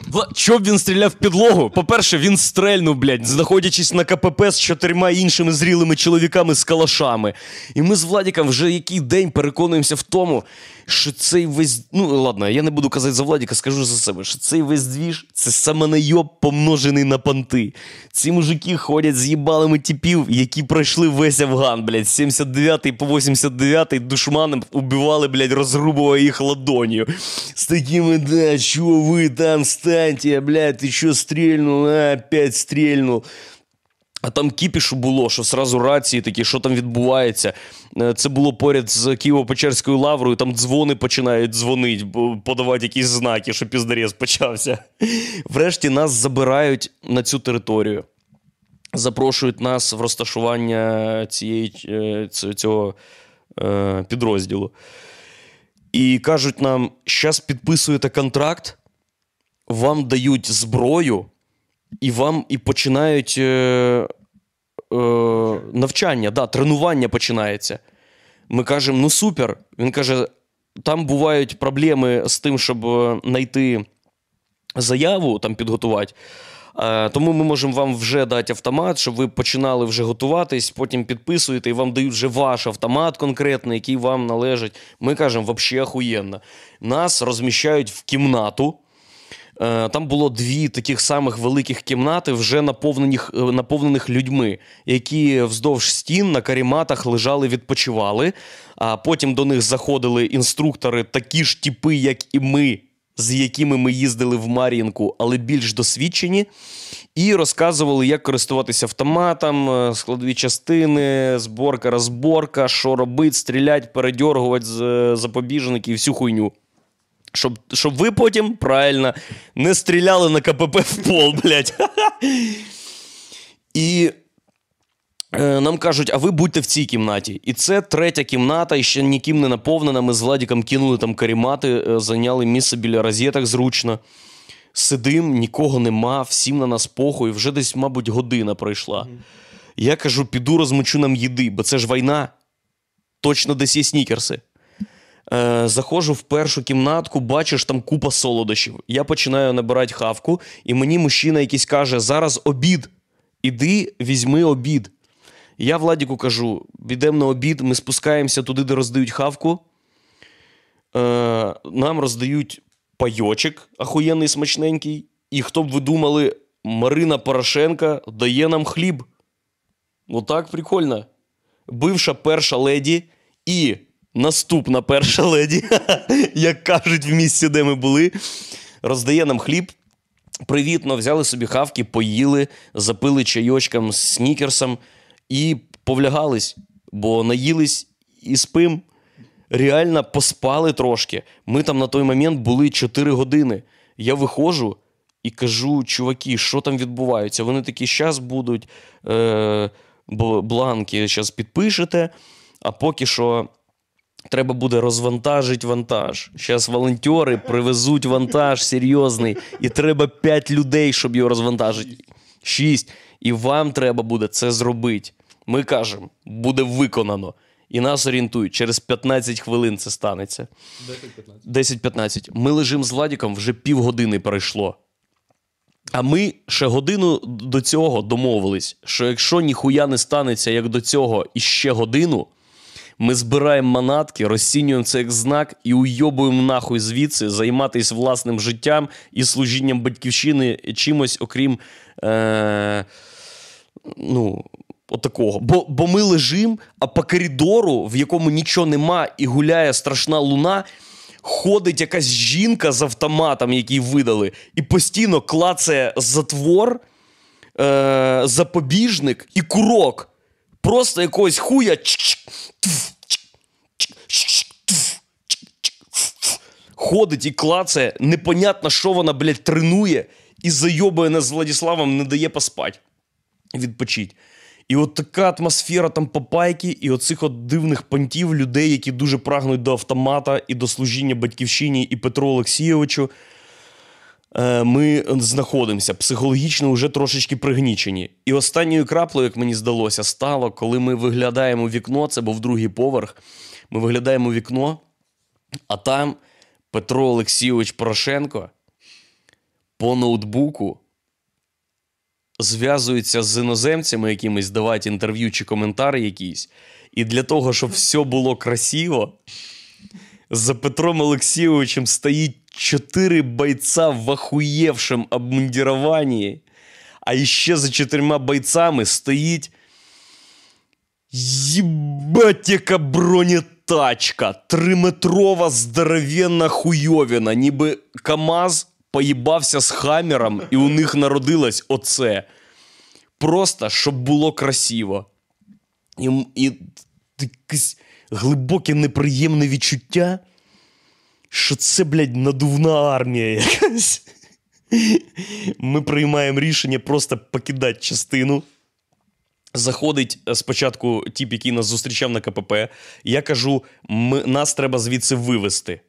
Вла... Щоб він стріляв в підлогу? По-перше, він стрельнув, блядь, знаходячись на КПП з чотирма іншими зрілими чоловіками з калашами. І ми з Владіком вже який день переконуємося в тому, що цей весь. Ну, ладно, я не буду казати за Владіка, скажу за себе, що цей весь двіж це самонайоб помножений на понти. Ці мужики ходять з їбалими типів, які пройшли весь Афган, блядь, з 79 по 89 душманом убивали, блядь, розрубували їх ладонью. З такими, да, що ви там станьте, блядь, ти що стрільнув, а, опять стрільнув. А там кіпішу було, що сразу рації такі, що там відбувається. Е, Це було поряд з Києво-Печерською лаврою, там дзвони починають дзвонити, подавати якісь знаки, що піздарєз почався. [laughs] Врешті нас забирають на цю територію. Запрошують нас в розташування цієї, е, цього е, підрозділу. І кажуть нам: зараз підписуєте контракт, вам дають зброю, і вам і починають навчання, да, тренування починається. Ми кажемо, ну супер. Він каже: там бувають проблеми з тим, щоб е, знайти заяву, там підготувати. Е, Тому ми можемо вам вже дати автомат, щоб ви починали вже готуватись, потім підписуєте, і вам дають вже ваш автомат конкретний, який вам належить. Ми кажемо, взагалі охуєнно. Нас розміщають в кімнату. Е, Там було дві таких самих великих кімнати, вже наповнених, е, наповнених людьми, які вздовж стін на каріматах лежали, відпочивали. А потім до них заходили інструктори, такі ж типи, як і ми, з якими ми їздили в Мар'їнку, але більш досвідчені, і розказували, як користуватися автоматом, е, складові частини, зборка, розборка, що робити, стріляти, передьоргувати з е, запобіжників, всю хуйню. Щоб, щоб ви потім правильно не стріляли на КПП в пол, блядь. І е, нам кажуть, а ви будьте в цій кімнаті. І це третя кімната, і ще ніким не наповнена. Ми з Владіком кинули там карімати, е, зайняли місце біля розеток зручно. Сидим, нікого нема, всім на нас похуй. Вже десь, мабуть, година пройшла. Я кажу, піду розмочу нам їди, бо це ж війна. Точно десь є снікерси. Е, заходжу в першу кімнатку, бачиш, там купа солодощів. Я починаю набирати хавку, і мені мужчина якийсь каже: зараз обід. Іди, візьми обід. Я Владіку кажу: підемо на обід, ми спускаємося туди, де роздають хавку. Е, нам роздають пайочок ахуєнний смачненький. І хто б ви думали, Марина Порошенка дає нам хліб. Отак прикольно. Бивша перша леді і наступна перша леді, [laughs] як кажуть в місці, де ми були, роздає нам хліб. Привітно, взяли собі хавки, поїли, запили чайочком з снікерсом і повлягались, бо наїлись і спим. Реально поспали трошки. Ми там на той момент були 4 години. Я виходжу і кажу, чуваки, що там відбувається? Вони такі, щас будуть е, бланки, зараз підпишете, а поки що треба буде розвантажити вантаж. Зараз волонтери привезуть вантаж серйозний, і треба 5 людей, щоб його розвантажити. 6. І вам треба буде це зробити. Ми кажемо, буде виконано. І нас орієнтують, через 15 хвилин це станеться. 10-15. Ми лежимо з Владіком, вже півгодини пройшло. А ми ще годину до цього домовились, що якщо ніхуя не станеться як до цього і ще годину, ми збираємо манатки, розцінюємо це як знак і уйобуємо нахуй звідси займатися власним життям і служінням батьківщини чимось, окрім. Е- ну, отакого. Бо, бо ми лежимо, а по коридору, в якому нічого нема, і гуляє страшна луна. Ходить якась жінка з автоматом, який видали, і постійно клацає затвор, е- запобіжник і курок. Просто якогось хуя. Ходить і клацає. Непонятно, що вона, блядь, тренує і зайобує нас з Владиславом, не дає поспати. Відпочить. І от така атмосфера там попайки, і оцих от дивних понтів людей, які дуже прагнуть до автомата і до служіння батьківщині і Петру Олексійовичу. Е, Ми знаходимося психологічно вже трошечки пригнічені. І останньою краплею, як мені здалося, стало, коли ми виглядаємо вікно, це був другий поверх. Ми виглядаємо вікно, а там Петро Олексійович Порошенко по ноутбуку зв'язується з іноземцями якимись, давати інтерв'ю чи коментар якийсь. І для того, щоб все було красиво, за Петром Олексійовичем стоїть чотири бойця в охуєвшем обмундіруванні, а іще за чотирма бойцами стоїть Єбать, яка бронетачка. Триметрова здоровенна хуйовіна, ніби КАМАЗ поїбався з Хаммером, і у них народилось оце. Просто щоб було красиво. І, і якесь глибоке неприємне відчуття, що це, блядь, надувна армія якась. Ми приймаємо рішення просто покидати частину. Заходить е, спочатку тіп, який нас зустрічав на КПП. Я кажу: ми, нас треба звідси вивезти.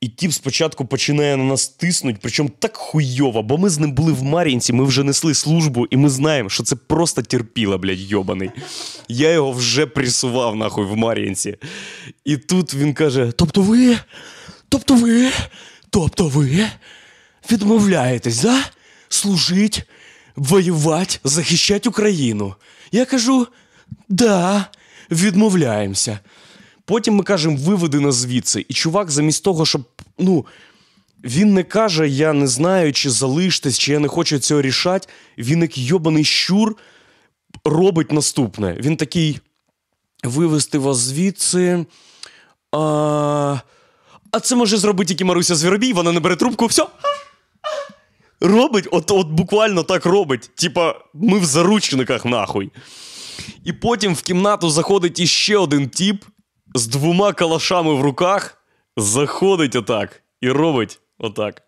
І тіп спочатку починає на нас тиснути, причому так хуйово, бо ми з ним були в Мар'їнці, ми вже несли службу, і ми знаємо, що це просто терпіла, блядь, йобаний. Я його вже пресував нахуй в Мар'їнці. І тут він каже: Тобто ви, тобто ви, тобто ви відмовляєтесь, да? Служить, воювати, захищати Україну. Я кажу: да, відмовляємося. Потім ми кажемо, виведи нас звідси. І чувак, замість того, щоб. ну, Він не каже, я не знаю, чи залиштесь, чи я не хочу цього рішати. Він, як йобаний щур, робить наступне. Він такий: вивести вас звідси. А, А це може зробити тільки Маруся Звіробій, вона не бере трубку, все. Робить, от, от буквально так робить. Типа, ми в заручниках нахуй. І потім в кімнату заходить іще один тіп з двома калашами в руках, заходить отак і робить отак.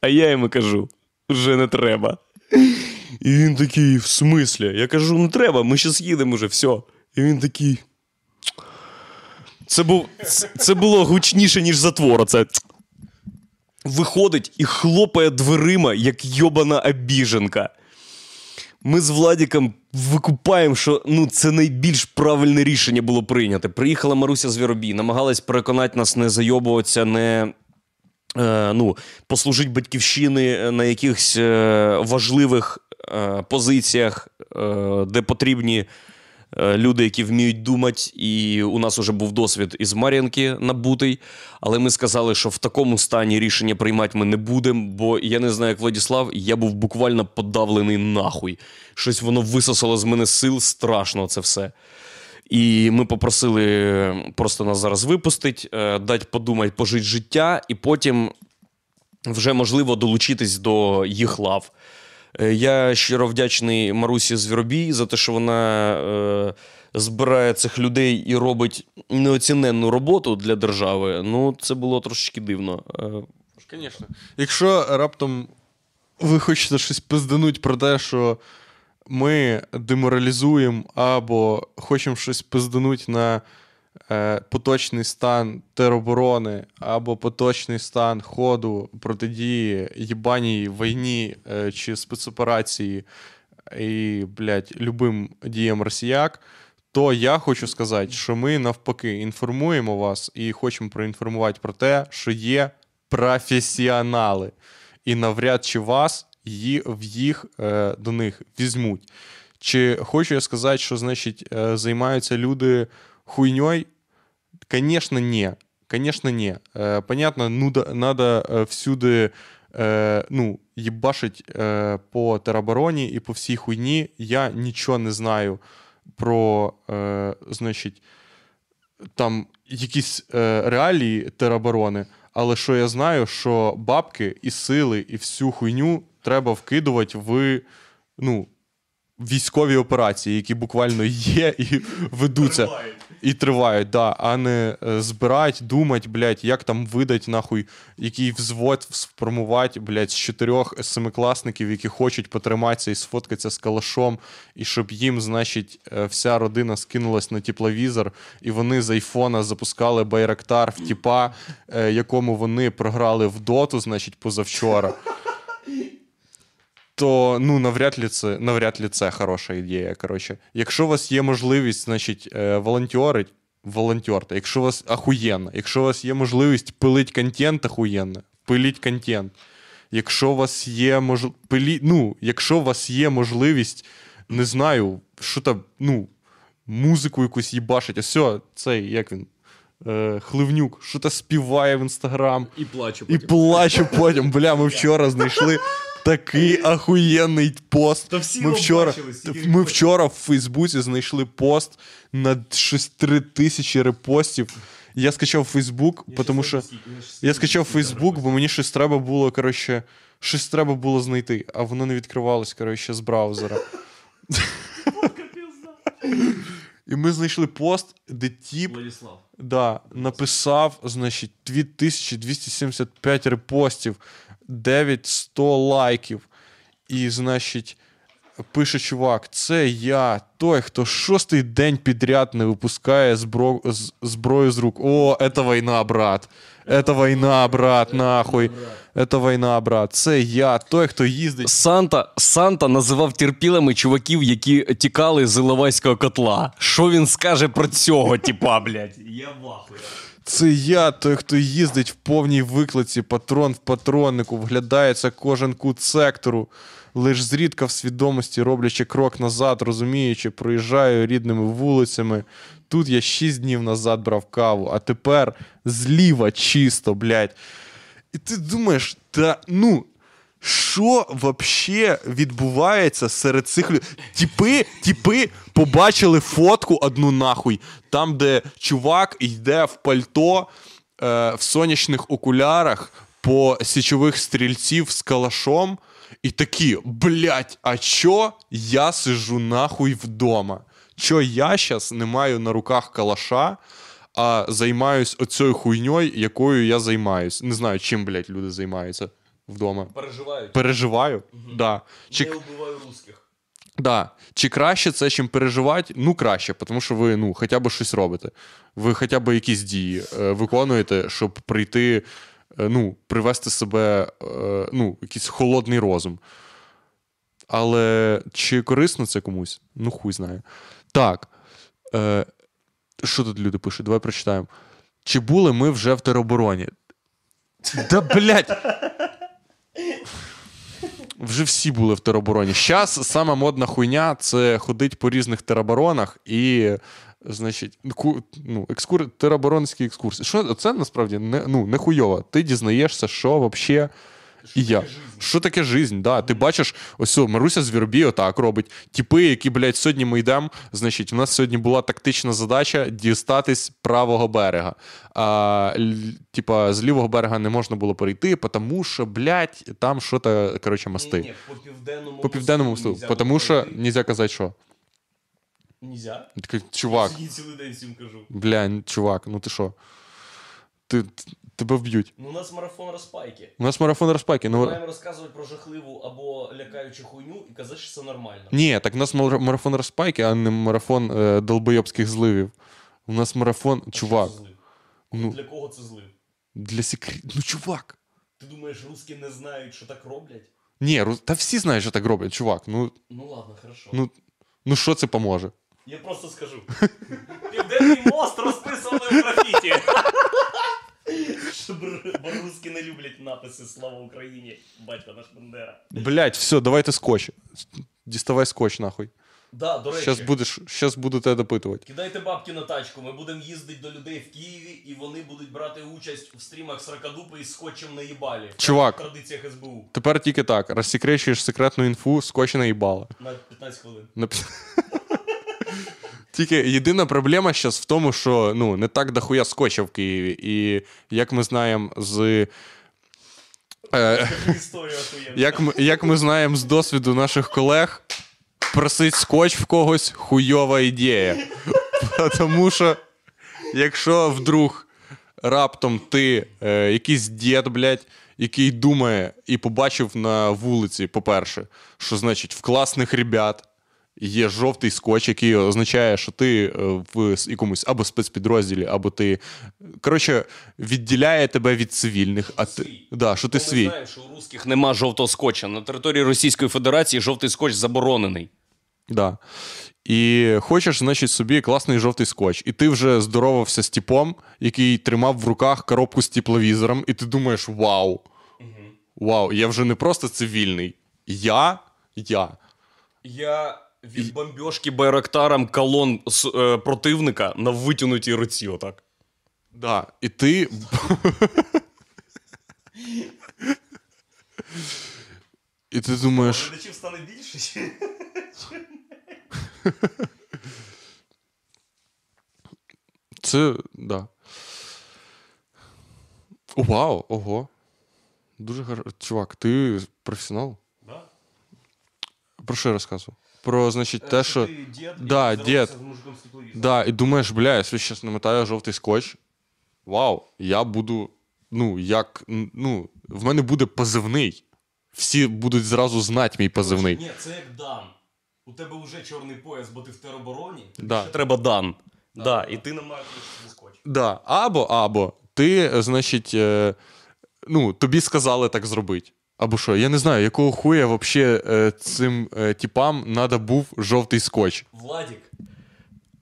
А я йому кажу: вже не треба. І він такий, в смислі? Я кажу, не треба, ми щас їдемо вже, все. І він такий. Це, був, це, це було гучніше, ніж затвор. Оце. Виходить і хлопає дверима, як йобана обіженка. Ми з Владіком викупаємо, що ну, це найбільш правильне рішення було прийняте. Приїхала Маруся Звіробій, намагалась переконати нас не зайобуватися, не е, ну, послужити батьківщини на якихось е, важливих е, позиціях, е, де потрібні люди, які вміють думати. І у нас вже був досвід із Мар'янки набутий. Але ми сказали, що в такому стані рішення приймати ми не будемо, бо я не знаю, як Владіслав, я був буквально подавлений нахуй. Щось воно висосало з мене сил, страшно це все. І ми попросили просто нас зараз випустити, е, дати подумати, пожити життя, і потім вже можливо долучитись до їх лав. Е, Я щиро вдячний Марусі Звіробій за те, що вона е, збирає цих людей і робить неоціненну роботу для держави. Ну, це було трошечки дивно. Е, Звісно. Якщо раптом ви хочете щось пиздануть про те, що ми деморалізуємо або хочемо щось пиздануть на е, поточний стан тероборони, або поточний стан ходу протидії їбаній війні е, чи спецоперації і, блядь, любим діям росіяк, то я хочу сказати, що ми навпаки інформуємо вас і хочемо проінформувати про те, що є професіонали, і навряд чи вас ї- в їх е, до них візьмуть. Чи хочу я сказати, що значить е, займаються люди хуйньою? Конечно, ні. Конечно, ні. Е, понятно, ну, да, надо е, всюди е, ну, їбашить по теробороні і по всій хуйні. Я нічого не знаю про, значить, там якісь реалії тероборони, але що я знаю, що бабки і сили, і всю хуйню треба вкидувати в ну, військові операції, які буквально є і ведуться. І тривають, да, а не е, збирать, думать, блядь, як там видать, нахуй, який взвод сформувати, блядь, з чотирьох семикласників, які хочуть потриматися і сфоткатися з калашом, і щоб їм, значить, е, вся родина скинулась на тепловізор, і вони з айфона запускали Байрактар в тіпа, е, якому вони програли в доту, значить, позавчора. [laughs] То ну навряд ли це навряд ли це хороша ідея. Коротше, якщо у вас є можливість, значить, е, волонтерить, волонтерте. Якщо у вас ахуєнно, якщо у вас є можливість пилить контент ахуєнно, пиліть контент. Якщо у вас є мож... пилі... ну, якщо у вас є можливість, не знаю, що там, ну, музику якусь їбашить, а все, цей, як він, е, Хливнюк, що то співає в інстаграм. і плачу. І плачу потім. Бля, ми вчора знайшли такий ахуєнний пост. Та всі ми вчора, бачили, ми вчора в Фейсбуці знайшли пост на щось 3 тисячі репостів. Я скачав Фейсбук, тому що я скачав Фейсбук, бо мені щось треба було, коротше, щось треба було знайти, а воно не відкривалось, коротше, з браузера. І ми знайшли пост, де тіп Владислав. Да, написав, значить, 2275 репостів, 900 лайків. І, значить, пише чувак: це я, той, хто шостий день підряд не випускає збро... зброю з рук. О, це війна, брат. Це війна, брат, нахуй. Це війна, брат. Це я, той, хто їздить. Санта, Санта називав терпілими чуваків, які тікали з Іловайського котла. Що він скаже про цього, типа, блядь? Я вахую. Це я, той, хто їздить в повній виклиці, патрон в патроннику, вглядається кожен кут сектору, лиш зрідка в свідомості, роблячи крок назад, розуміючи, проїжджаю рідними вулицями. Тут я шість днів назад брав каву, а тепер зліва чисто, блядь. І ти думаєш, та ну, Що вообще відбувається серед цих людей? Тіпи, тіпи побачили фотку одну нахуй, там, де чувак йде в пальто е, в сонячних окулярах по січових стрільців з калашом, і такі, блять, а чо я сижу нахуй вдома? Чо я щас не маю на руках калаша, а займаюсь оцею хуйньою, якою я займаюсь. Не знаю, чим, блять, люди займаються вдома. Переживають. Переживаю? Да. Чи, вбиваю русських. да. Чи краще це, чим переживати? Ну, краще, тому що ви ну, хоча б щось робите. Ви хоча б якісь дії е, виконуєте, щоб прийти, е, ну, привести себе, е, ну, якийсь холодний розум. Але чи корисно це комусь? Ну, хуй знає. Так. Е, що тут люди пишуть? Давай прочитаємо. Чи були ми вже в теробороні? Да, блядь! Вже всі були в теробороні. Зараз сама модна хуйня це ходить по різних тероборонах і, значить, ну, екскур, тероборонські екскурсії. Що це насправді не, ну, не хуйово. Ти дізнаєшся, що взагалі. І я. Що таке жизнь? Да. Ти бачиш, ось о, Маруся Звірбі отак робить. Тіпи, які, блядь, сьогодні ми йдемо. Значить, у нас сьогодні була тактична задача дістатись правого берега. А, типа, з лівого берега не можна було перейти, тому що, блядь, там що то коротше, мости. по південному По південному мосту. Тому що нельзя казати, що. Нельзя. Чувак, Я цілий день всім кажу. бля, чувак, ну ти що? Ти, тебе вб'ють. Ну, у нас марафон розпайки. У нас марафон розпайки. Ми Ну, маємо розказувати про жахливу або лякаючу хуйню і казати, що це нормально. ні, так у нас марафон розпайки, а не марафон е, долбойобських зливів. У нас марафон, чувак, Що це злив? ну Для кого це злив? для секрет. Ну, чувак. Ти думаєш, русські не знають, що так роблять? Ні, ру- та всі знають, що так роблять, чувак. Ну, Ну ладно, хорошо. ну, ну що це поможе? Я просто скажу. [laughs] Південний мост розписаний в графіті. [laughs] Русські не люблять написи Слава Україні, батько наш Бандера. Блять, все, давайте скотч. Діставай скотч, нахуй. Да, до речі, Щас будеш, щас буду тебе допитувати. кидайте бабки на тачку, ми будемо їздити до людей в Києві, і вони будуть брати участь в стрімах Сракадупи із скотчем на їбалі. Чувак. В традиціях СБУ Тепер тільки так. Розсекречуєш секретну інфу, скотч наїбала. на 15 хвилин. Нап- [laughs] Тільки єдина проблема зараз в тому, що ну, не так дохуя скотча в Києві. І як ми знаємо з. Е, як, як ми знаємо з досвіду наших колег, просить скотч в когось хуйова ідея. Тому що, якщо вдруг раптом ти е, якийсь дід, блядь, який думає і побачив на вулиці, по-перше, що значить в класних ребят є жовтий скотч, який означає, що ти е, в якомусь або спецпідрозділі, або ти. Коротше, відділяє тебе від цивільних, а ти. свій. Да, що ти Ми свій. знаємо, що у русських нема жовтого скотча. На території Російської Федерації жовтий скотч заборонений. Да. І хочеш, значить, собі класний жовтий скотч. І ти вже здоровався з типом, який тримав в руках коробку з тепловізором, і ти думаєш: вау! Вау, я вже не просто цивільний. Я. Я. Я від бомбьошки байрактаром колон з, е, противника на витягнутій руці, отак. Да. І ти. І ти думаєш. Глядачів стане більше? чи- Це. Да. Вау, ого. Дуже гарно. Чувак, ти професіонал? Да? Про що я розказував? Про, значить, Е, те, що. ти дід, Да, здоровався дід. з мужиком з тепловізором. Да, і думаєш, бля, я собі зараз намотаю жовтий скотч. Вау, я буду. Ну, як. Ну, в мене буде позивний. Всі будуть зразу знати мій позивний. Ні, це як Дан. У тебе вже чорний пояс, бо ти в теробороні. Да. Ще треба Дан. Да, і ти не маєш скотч. Да. Або, або, ти, е, значить, е, ну, тобі сказали так зробити. Або що, я не знаю, якого хуя вообще е, цим е, типам треба був жовтий скотч. Владік.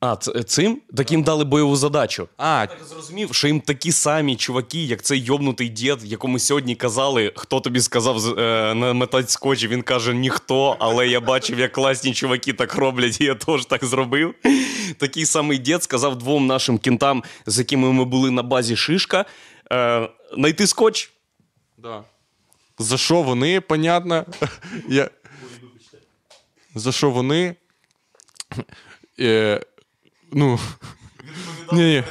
А, ц- цим? Таким дали бойову задачу. А, Я Так зрозумів, що їм такі самі чуваки, як цей йобнутий дід, якому сьогодні казали, хто тобі сказав з- е, наметати скотч. Він каже, ніхто, але я бачив, як класні чуваки так роблять, і я теж так зробив. Такий самий дід сказав двом нашим кінтам, з якими ми були на базі Шишка, е, знайти скотч. да. За що вони, понятно. Я... За що вони. Е, ну, ні,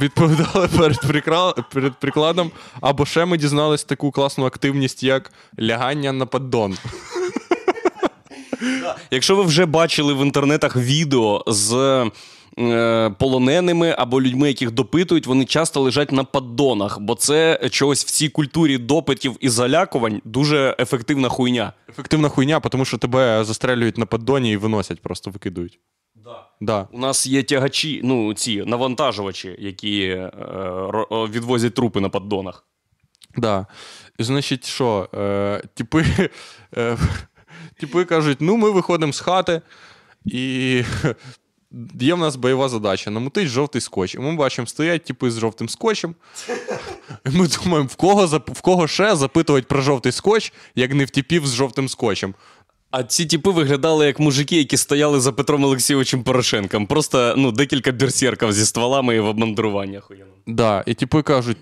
відповідали перед, прикра- перед прикладом. Або ще ми дізнались таку класну активність, як лягання на поддон. Якщо ви вже бачили в інтернетах відео з полоненими або людьми, яких допитують, вони часто лежать на поддонах, бо це чогось в цій культурі допитів і залякувань дуже ефективна хуйня. Ефективна хуйня, тому що тебе застрелюють на поддоні і виносять, просто викидують. Да. У нас є тягачі, ну ці навантажувачі, які е, відвозять трупи на поддонах. Да. І значить, що? Е, типи, е, [laughs] типи кажуть: ну, ми виходимо з хати, і є в нас бойова задача намутить жовтий скотч. І ми бачимо, стоять типи з жовтим скотчем. І ми думаємо, в кого, в кого ще запитувати про жовтий скотч, як не в типів з жовтим скотчем. А ці типи виглядали як мужики, які стояли за Петром Олексійовичем Порошенком. Просто ну, декілька берсерків зі стволами і в обмандруванні охуєнно. Да, і типи кажуть: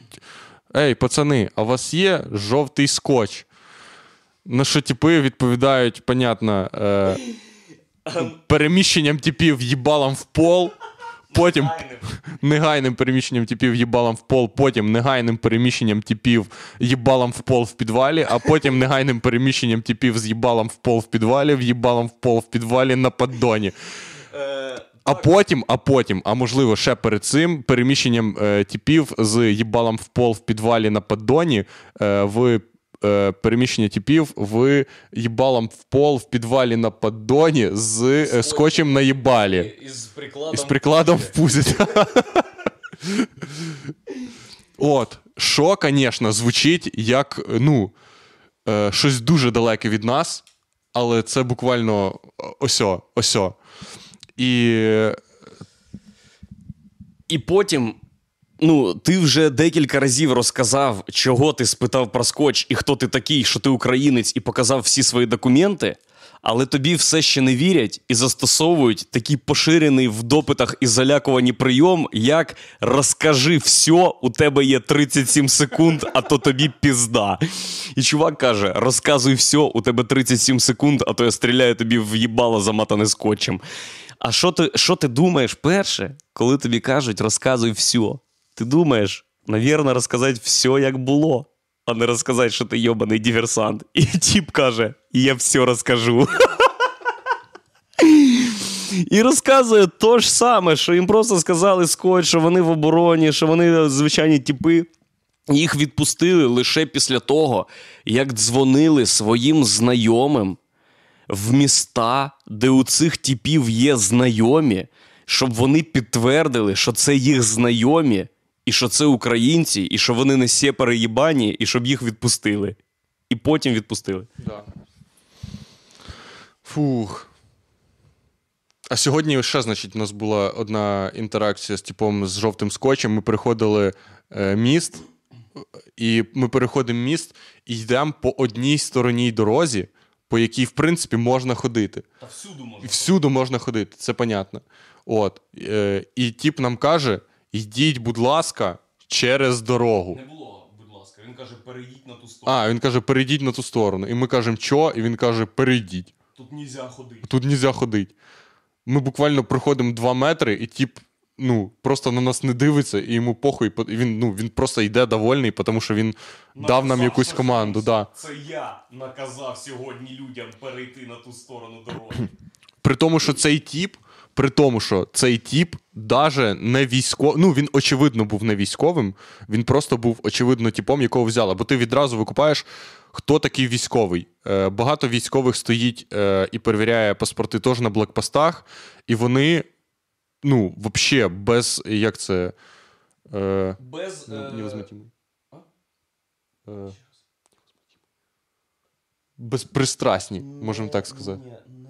Ей, пацани, а у вас є жовтий скотч? На що типи відповідають, понятно, е, переміщенням типів їбалом [laughs] в пол, потім негайним переміщенням типів їбалом в пол, потім негайним переміщенням типів їбалом в пол в підвалі, а потім негайним переміщенням типів з їбалом в пол в підвалі, в їбалом в пол в підвалі на поддоні. А потім, а потім, а можливо, ще перед цим переміщенням е, типів з їбалом в пол в підвалі на поддоні е, в е, переміщення типів в їбалом в пол в підвалі на поддоні з е, скотчем на їбалі. Із прикладом. І з прикладом в пузі. [laughs] От, що, звісно, звучить як ну, е, щось дуже далеке від нас, але це буквально осьо, осьо. І І потім, ну, ти вже декілька разів розказав, чого ти спитав про скотч і хто ти такий, що ти українець, і показав всі свої документи, але тобі все ще не вірять і застосовують такий поширений в допитах і залякувані прийом, як розкажи все, у тебе є 37 секунд, а то тобі пізда. І чувак каже: розказуй все, у тебе 37 секунд, а то я стріляю тобі в їбало заматане скотчем. А що ти, що ти думаєш перше, коли тобі кажуть, розказуй все? Ти думаєш, навірно, розказати все, як було, а не розказати, що ти йобаний диверсант. І тіп каже: я все розкажу. І розказує то ж саме, що їм просто сказали скотч, що вони в обороні, що вони звичайні тіпи. Їх відпустили лише після того, як дзвонили своїм знайомим в міста, де у цих типів є знайомі, щоб вони підтвердили, що це їх знайомі, і що це українці, і що вони не сє переїбані, і щоб їх відпустили. І потім відпустили. Да. Фух. А сьогодні ще, значить, у нас була одна інтеракція з типом з жовтим скотчем. Ми переходили е, міст, і ми переходимо міст і йдемо по одній сторонній дорозі, по якій, в принципі, можна ходити. Та всюди можна. І всюди можна ходити, це понятно. От. Е, і тіп нам каже: йдіть, будь ласка, через дорогу. Не було, будь ласка. Він каже, перейдіть на ту сторону. А, він каже, перейдіть на ту сторону. І ми кажемо, що? І він каже, перейдіть. Тут нельзя ходити. Тут нельзя ходити. Ми буквально проходимо 2 метри, і тіп ну, просто на нас не дивиться, і йому похуй. і Він, ну, він просто йде довольний, тому що він дав нам якусь команду. Да. Це я наказав сьогодні людям перейти на ту сторону дороги. При тому, що цей тіп, при тому, що цей тіп даже не військовий, ну він очевидно був не військовим, він просто був очевидно типом, якого взяли. Бо ти відразу викупаєш, хто такий військовий. Е, багато військових стоїть е, і перевіряє паспорти теж на блокпостах, і вони, ну, взагалі, без як це. Е, Без. ну, невозмутимий. Е, безпристрасні, можемо так сказати. Не,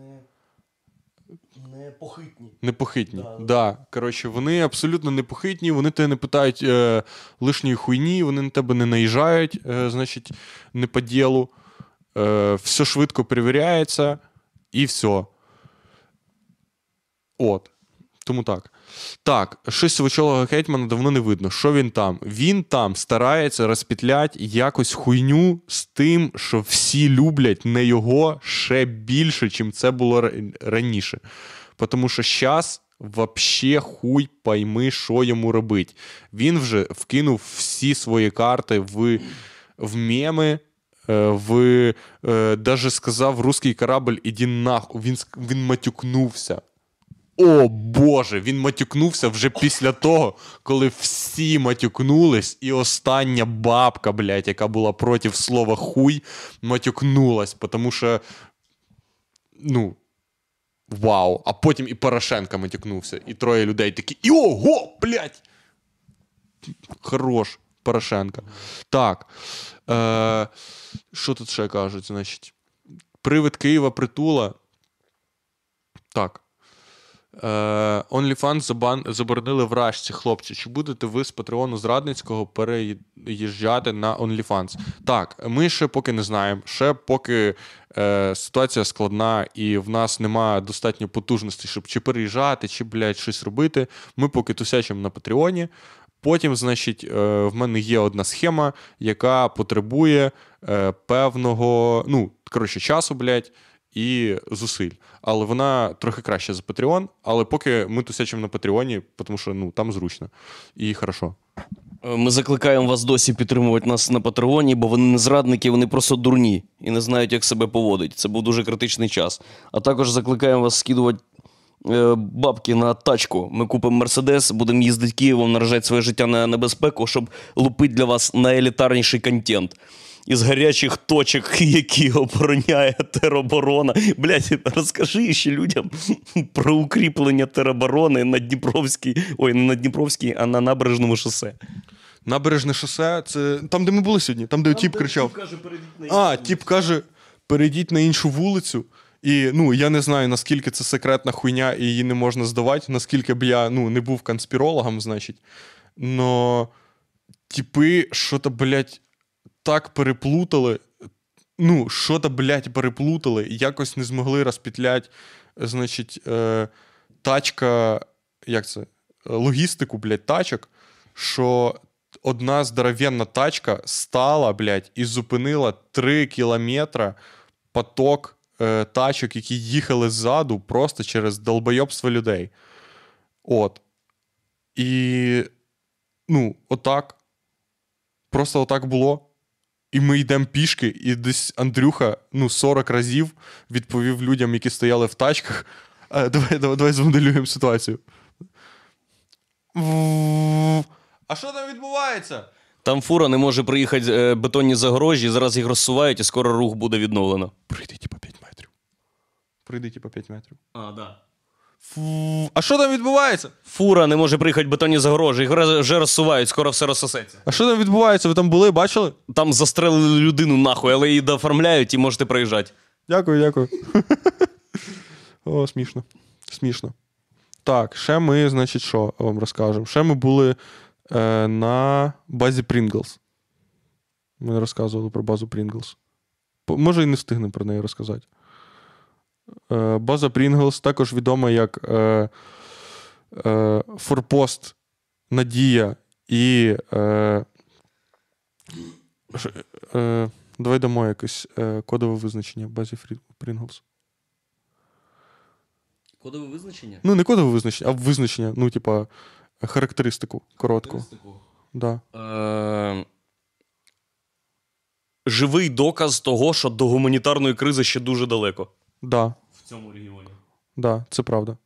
не похитні. Непохитні. Да. Да. Коротше, вони абсолютно непохитні, вони тебе не питають е, лишньої хуйні, вони на тебе не наїжджають, е, значить, не по ділу. Е, все швидко перевіряється і все. От. Тому так. Так, щось свочолого гетьмана давно не видно. Що він там? Він там старається розпітлять якось хуйню з тим, що всі люблять не його ще більше, чим це було ра- раніше. Тому що зараз вообще хуй пойми, що йому робить. Він вже вкинув всі свої карти в, в меми. е, В е, даже сказав русський корабль, іди нахуй. Він, він матюкнувся. О Боже, він матюкнувся вже після того, коли всі матюкнулись, і остання бабка, блядь, яка була проти слова хуй, матюкнулась, тому що. Ну. Вау. А потім і Порошенко матюкнувся, і троє людей такі. І ого, блядь! Хорош, Порошенко. Так. Е, що тут ще кажуть, значить? Привид Києва притула. Так. Е, OnlyFans заборонили в Рашці, хлопці. Чи будете ви з Патреону Зрадницького переїжджати на OnlyFans? Так, ми ще поки не знаємо. Ще поки е, ситуація складна і в нас немає достатньо потужності, щоб чи переїжджати, чи, блядь, щось робити. Ми поки тусячимо на Патреоні. Потім, значить, е, в мене є одна схема, яка потребує е, певного, ну, коротше, часу, блядь, і зусиль. Але вона трохи краще за Patreon, але поки ми тусячимо на Патреоні, тому що ну, там зручно і хорошо. Е, Ми закликаємо вас досі підтримувати нас на Патреоні, бо вони не зрадники, вони просто дурні і не знають, як себе поводить. Це був дуже критичний час. А також закликаємо вас скидувати е, бабки на тачку. Ми купимо Мерседес, будемо їздити Києвом, наражати своє життя на небезпеку, щоб лупити для вас найелітарніший контент. Із гарячих точок, [laughs] які обороняє тероборона. Блять, розкажи ще людям [laughs] про укріплення тероборони на Дніпровській, ой, не на Дніпровській, а на набережному шосе. Набережне шосе це там, де ми були сьогодні, там, де тіп кричав. А, тіп каже: перейдіть на іншу вулицю. І ну, я не знаю, наскільки це секретна хуйня, і її не можна здавати, наскільки б я ну, не був конспірологом, значить. Но типи що-то, блядь, так переплутали. Ну, що-то, блядь, переплутали, якось не змогли розпітлять, значить, е, тачка, як це? Логістику, блядь, тачок, що одна здоровенна тачка стала, блядь, і зупинила 3 кілометри поток е, тачок, які їхали ззаду, просто через долбойобство людей. От. І, ну, отак. Просто отак було. І ми йдемо пішки, і десь Андрюха ну, 40 разів відповів людям, які стояли в тачках. А, давай, давай, давай змоделюємо ситуацію. А що там відбувається? Там фура не може приїхати е, бетонні загорожі, зараз їх розсувають, і скоро рух буде відновлено. Прийди, типа 5 метрів. Прийди, типа 5 метрів. А, да. Фу. А що там відбувається? Фура не може приїхати бетонні загорожі, їх вже розсувають, скоро все розсосеться. А що там відбувається? Ви там були, бачили? Там застрелили людину нахуй, але її дооформляють і можете проїжджати. Дякую, дякую. [laughs] О, смішно. Смішно. Так, ще ми, значить, що вам розкажемо? Ще ми були е, на базі Pringles. Ми не розказували про базу Pringles. Може, і не встигнемо про неї розказати. Е, база Pringles також відома як е, е, Форпост Надія і. Е, е, давай дамо якесь е, кодове визначення базі Pringles. Кодове визначення? Ну, не кодове визначення, а визначення, ну, типа, характеристику коротку. Да. Е, живий доказ того, що до гуманітарної кризи ще дуже далеко. Да, В цьому регіоні. да, це правда.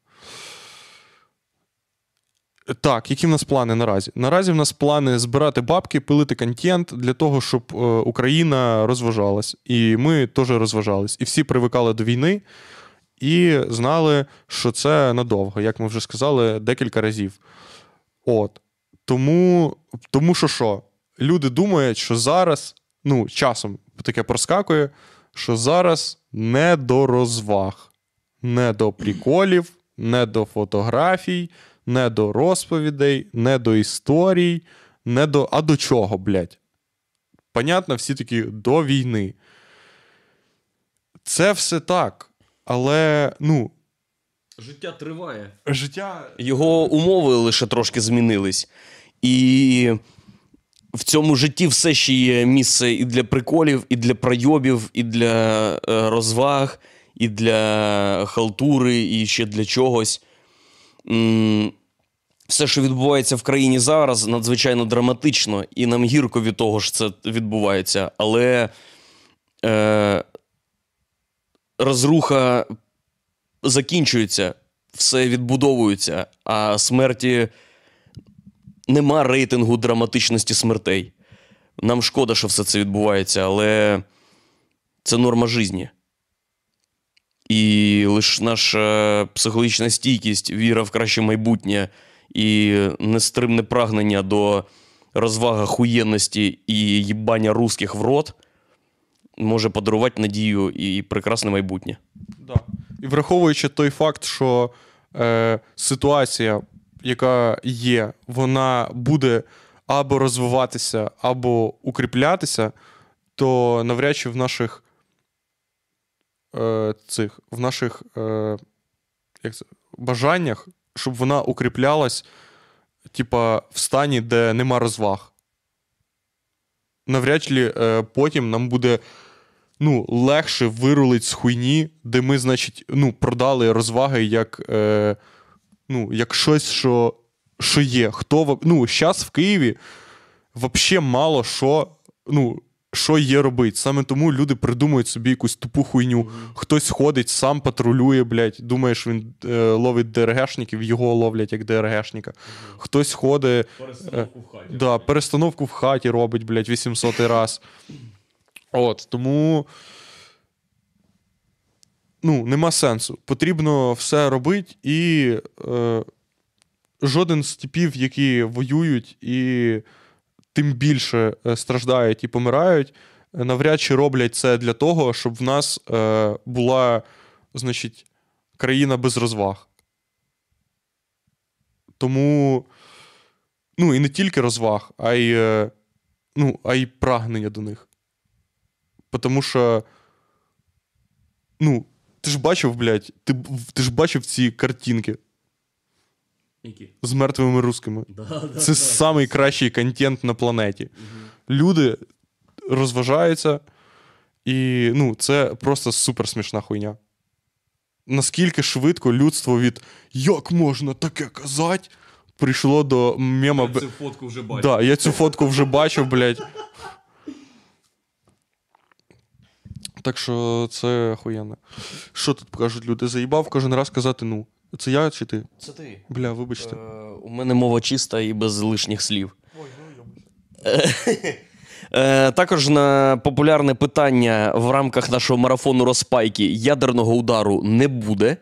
Так, які в нас плани наразі? Наразі в нас плани збирати бабки, пилити контент для того, щоб е, Україна розважалась. І ми теж розважались. І всі привикали до війни і знали, що це надовго, як ми вже сказали декілька разів. От. Тому, тому що що? Люди думають, що зараз, ну, часом таке проскакує, що зараз не до розваг, не до приколів, не до фотографій, не до розповідей, не до історій, не до. А до чого, блядь? Понятно, всі такі до війни. Це все так. Але, ну, Життя триває. Життя. Його умови лише трошки змінились. І в цьому житті все ще є місце і для приколів, і для пройобів, і для е, розваг, і для халтури, і ще для чогось. Все, що відбувається в країні зараз, надзвичайно драматично, і нам гірко від того, що це відбувається. Але е, розруха закінчується, все відбудовується, а смерті нема рейтингу драматичності смертей. Нам шкода, що все це відбувається, але це норма житті. І лише наша психологічна стійкість, віра в краще майбутнє і нестримне прагнення до розвага хуєнності і їбання русських в рот може подарувати надію і прекрасне майбутнє. Да. І враховуючи той факт, що е, ситуація, яка є, вона буде або розвиватися, або укріплятися, то навряд чи в наших е, цих, в наших е, як це, бажаннях, щоб вона укріплялась, типа, в стані, де нема розваг. Навряд чи е, потім нам буде ну, легше вирулить з хуйні, де ми, значить, ну, продали розваги як, е, ну, як щось, що, що є. Хто, ну, зараз в Києві взагалі мало що, ну, що є робити. Саме тому люди придумують собі якусь тупу хуйню. Хтось ходить, сам патрулює, блядь, думає, що він е, ловить ДРГшників, його ловлять як ДРГшника. Хтось ходить. Перестановку в хаті. Да, перестановку в хаті робить, блядь, 800 раз. От, тому. Ну, нема сенсу. Потрібно все робити, і е, жоден з типів, які воюють і тим більше е, страждають і помирають, е, навряд чи роблять це для того, щоб в нас е, була, значить, країна без розваг. Тому. Ну, і не тільки розваг, а й, е, ну, а й прагнення до них. Тому що. Ну, ти ж бачив, блядь, ти, ти ж бачив ці картинки Які? з мертвими рускими. Да, да, Це самий кращий контент на планеті. Люди розважаються, і ну, це просто супер смішна хуйня. Наскільки швидко людство від як можна таке казати, прийшло до мема. б- Цю фотку вже бачив. Да, я цю фотку вже бачив, блядь. Так що це охуєнно. Що тут кажуть люди? Заїбав кожен раз казати ну. Це я чи ти? Це ти. Бля, вибачте. Е, у мене мова чиста і без лишніх слів. Е, також на популярне питання в рамках нашого марафону розпайки ядерного удару не буде,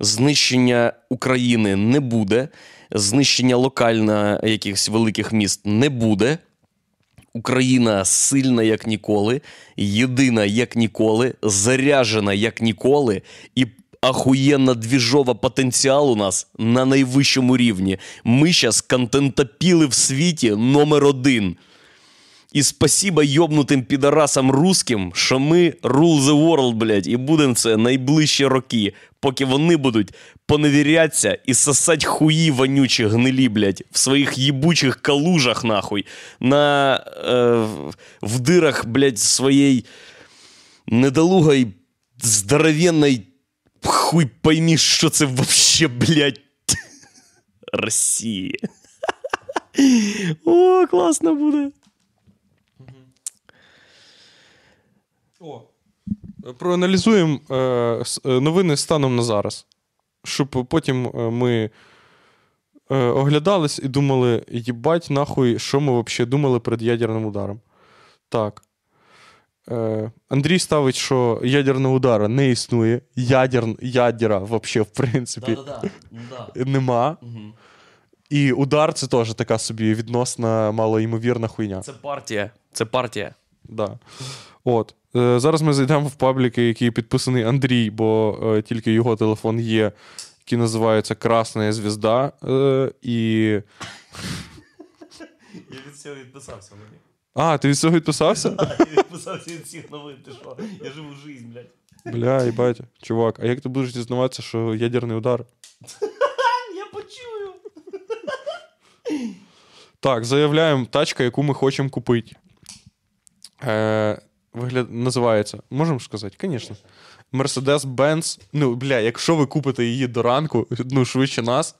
знищення України не буде, знищення локально якихось великих міст не буде. Україна сильна як ніколи, єдина як ніколи, заряжена як ніколи, і ахуєнна двіжова потенціал у нас на найвищому рівні. Ми зараз контентопіли в світі номер один. І спасіба йобнутим підарасам русським, що ми rule the world, блядь, і будемо це найближчі роки, поки вони будуть поневірятися і сосать хуї вонючі гнилі, блядь, в своїх їбучих калужах, нахуй, на, е, в- дирах, блядь, своєї недолугой, здоровенной, хуй пойми, що це вообще, блядь, [laughs] Росії. [laughs] О, класно буде. О. Проаналізуємо е, е, новини станом на зараз. Щоб потім е, ми е, оглядались і думали, їбать, нахуй, що ми взагалі думали перед ядерним ударом. Так. Е, Андрій ставить, що ядерного удара не існує. Ядер, ядера, взагалі, в принципі, Да-да-да. нема. І удар це теж така собі відносна, малоймовірна хуйня. Це партія. Це партія. Да. От. Е, зараз ми зайдемо в пабліки, який підписаний Андрій, бо е, тільки його телефон є, який називається Красна звізда. Е, і Я від цього відписався мені. А, ти від цього відписався? [laughs] Я відписався від всіх новин, ти що? Я живу жизнь, блядь. Бля, їбать, чувак, а як ти будеш дізнаватися, що ядерний удар? [laughs] Я почую. Так, заявляємо тачка, яку ми хочемо купити. Е, вигляд... Називається. Можемо сказати? Звісно. Mercedes-Benz. Ну, бля, якщо ви купите її до ранку, ну, швидше нас.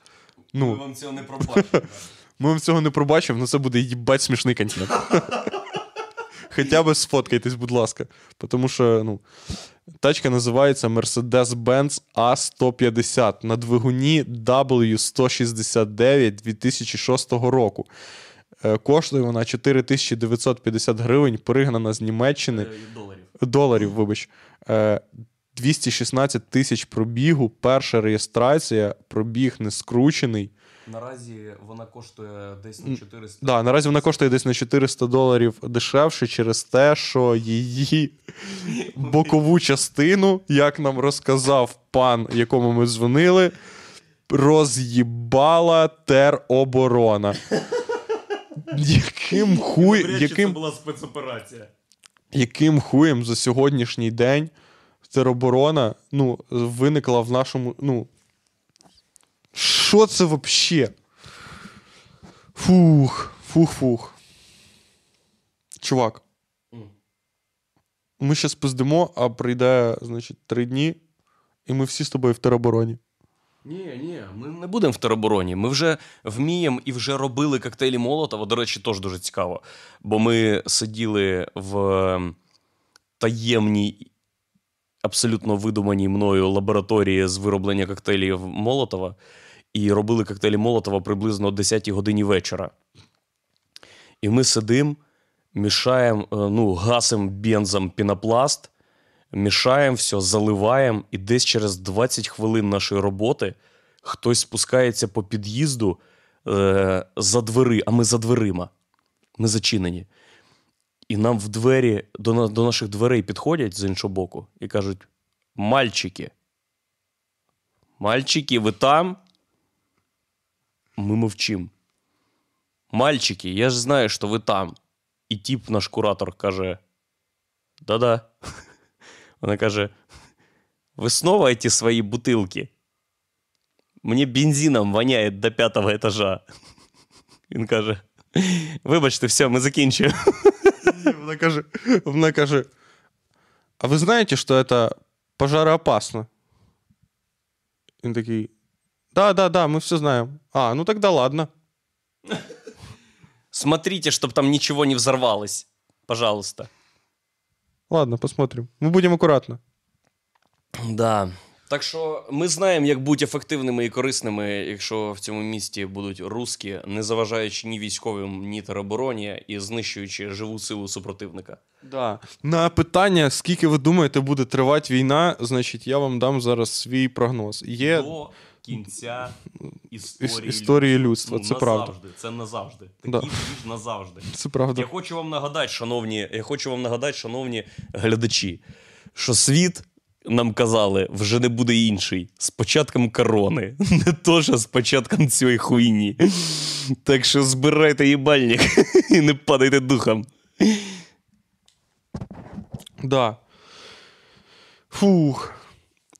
Ми Ну, вам цього не пробачимо. ми вам цього не пробачимо, [laughs] але це буде їбать смішний контент. [laughs] Хоча б сфоткайтесь, будь ласка. Тому що, ну, тачка називається Mercedes-Benz A150 на двигуні W169 2006 року. Е, Коштує вона 4950 гривень, пригнана з Німеччини. Е, Доларів. Доларів, вибач. Е, 216 тисяч пробігу, перша реєстрація, пробіг не скручений. Наразі вона коштує десь на 400. Да, наразі вона коштує десь на 400 доларів дешевше через те, що її [laughs] бокову частину, як нам розказав пан, якому ми дзвонили, роз'їбала тероборона. [laughs] Яким хуй, яким, була спецоперація. яким хуєм за сьогоднішній день тероборона ну, виникла в нашому. Ну, що це взагалі? Фух, фух-фух. Чувак. Ми ще спиздимо, а прийде, значить, три дні, і ми всі з тобою в теробороні. Ні, ні, ми не будемо в теробороні. Ми вже вміємо і вже робили коктейлі Молотова. До речі, теж дуже цікаво. Бо ми сиділи в ем, таємній, абсолютно видуманій мною лабораторії з вироблення коктейлів Молотова і робили коктейлі Молотова приблизно о 10 годині вечора. І ми сидимо, мішаємо, е, ну, гасимо бензом пінопласт, мішаємо все, заливаємо, і десь через 20 хвилин нашої роботи хтось спускається по під'їзду е, за двери, а ми за дверима. Ми зачинені. І нам в двері, до, до наших дверей підходять з іншого боку і кажуть: мальчики. Мальчики, ви там? Ми мовчим. Мальчики, я ж знаю, що ви там. І тіп, наш куратор, каже: Да-да. Вона каже: Ви снова эти свої бутилки? Мені бензином воняє до п'ятого етажа. Він каже: Вибачте, все, ми закінчуємо. Вона каже, вона каже: А ви знаєте, що це пожароопасно? Він такий. Да, да, да, ми все знаємо. А, ну тогда ладно. Смотрите, щоб там нічого не взорвалось. Пожалуйста. Ладно, посмотрим. Мы будем аккуратно. Да. Так що ми знаємо, як бути ефективними і корисними, якщо в цьому місті будуть русські, не заважаючи ні військовим, ні теробороні і знищуючи живу силу супротивника. Да. На питання, скільки ви думаєте, буде тривати війна, значить, я вам дам зараз свій прогноз. Є До кінця [laughs] історії, історії людства, Ну, це правда. Це назавжди. Такий Да. да. назавжди. [laughs] Це правда. Я хочу вам нагадати, шановні, я хочу вам нагадати, шановні глядачі, що світ. Нам казали, вже не буде інший. З початком корони. [laughs] Не то, що з початком цієї хуйні. Так що збирайте їбальник і не падайте духом. Да. Фух.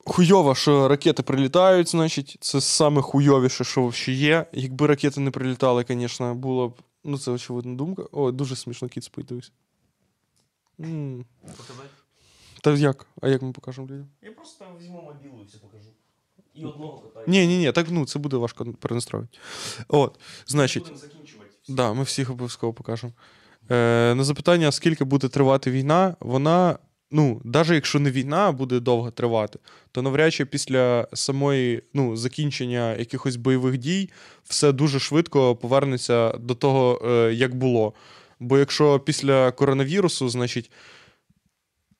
Хуйово, що ракети прилітають, значить, це саме хуйовіше, що взагалі є. Якби ракети не прилітали, звісно, було б. Ну, це очевидна думка. О, дуже смішно кіт спить, дивись. М. Та як? А як ми покажемо людям? Я просто візьму мобілу і все покажу. І одного кота. Ні, ні, ні, так ну це буде важко перенастроїти. От, значить, Будемо закінчувати. да, ми всіх обов'язково покажемо. Е, на запитання, скільки буде тривати війна, вона, ну, навіть якщо не війна буде довго тривати, то навряд чи після самої ну, закінчення якихось бойових дій все дуже швидко повернеться до того, е, як було. Бо якщо після коронавірусу, значить,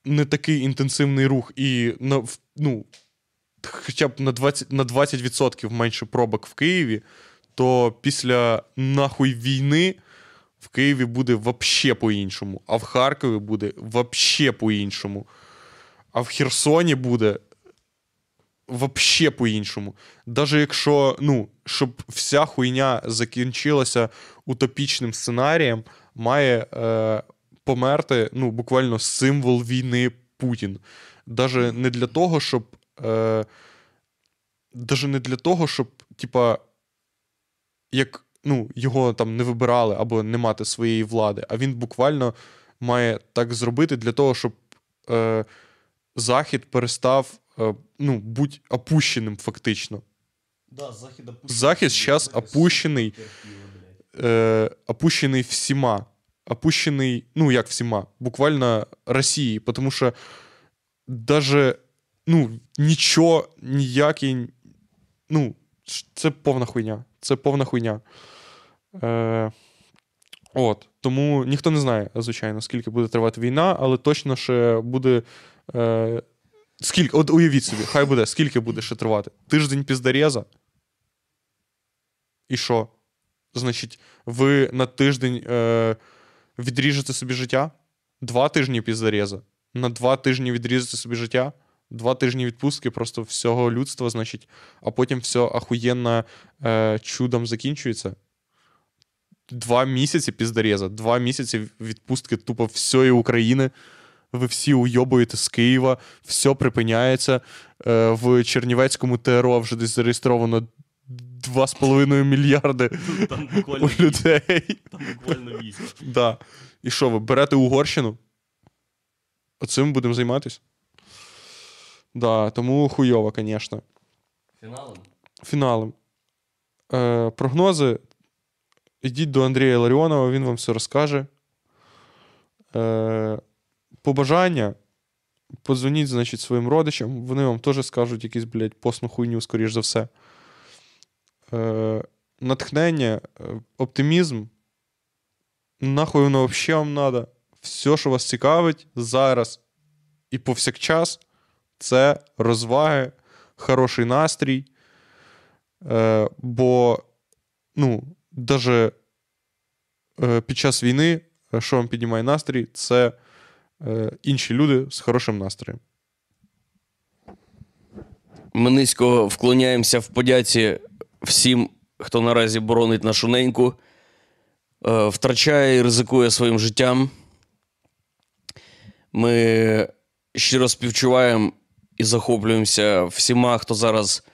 не такий інтенсивний рух і на, ну, хоча б на 20%, на 20% менше пробок в Києві, то після нахуй війни в Києві буде вообще по-іншому, а в Харкові буде вообще по-іншому. А в Херсоні буде вообще по-іншому. Даже якщо, ну, щоб вся хуйня закінчилася утопічним сценарієм, має е, померти ну, буквально символ війни Путін. Даже не для того, щоб. Е, даже не для того, щоб, типа, як ну, його там не вибирали або не мати своєї влади, а він буквально має так зробити для того, щоб е, Захід перестав е, ну, бути опущеним фактично. Да, Захід Захід зараз опущений, е, опущений всіма. Опущений, ну як всіма, буквально Росії, тому що даже ну, нічого, ніякий. Ну, це повна хуйня. Це повна хуйня. Е, от. Тому ніхто не знає, звичайно, скільки буде тривати війна, але точно ще буде. Е, скільки, от уявіть собі, хай буде, скільки буде ще тривати? Тиждень піздареза. І що? Значить, ви на тиждень е, відріжете собі життя? Два тижні піздареза. На два тижні відрізати собі життя, два тижні відпустки просто всього людства, значить, а потім все ахуєнно е, чудом закінчується. Два місяці піздареза, два місяці відпустки тупо всієї України. Ви всі уйобуєте з Києва, все припиняється. Е, в Чернівецькому ТРО вже десь зареєстровано 2,5 мільярди Там буквально, [laughs] людей. там буквально вісім. Да. І що, ви берете Угорщину? Оцим будемо займатися? Да, тому хуйово, звісно. Фіналом. Фіналом. Е, прогнози. Ідіть до Андрія Ларіонова, він вам все розкаже. Е, побажання. Подзвоніть, значить, своїм родичам. Вони вам теж скажуть якусь, блядь, посну хуйню, скоріш за все. Е, натхнення, е, оптимізм. Нахуй воно взагалі вам надо. Все, що вас цікавить зараз і повсякчас, це розваги, хороший настрій. Е, бо, ну, даже е, під час війни, е, що вам піднімає настрій, це е, інші люди з хорошим настроєм. Ми низько вклоняємося в подяці всім, хто наразі боронить нашу неньку, е, втрачає і ризикує своїм життям. Ми щиро співчуваємо і захоплюємося всіма, хто зараз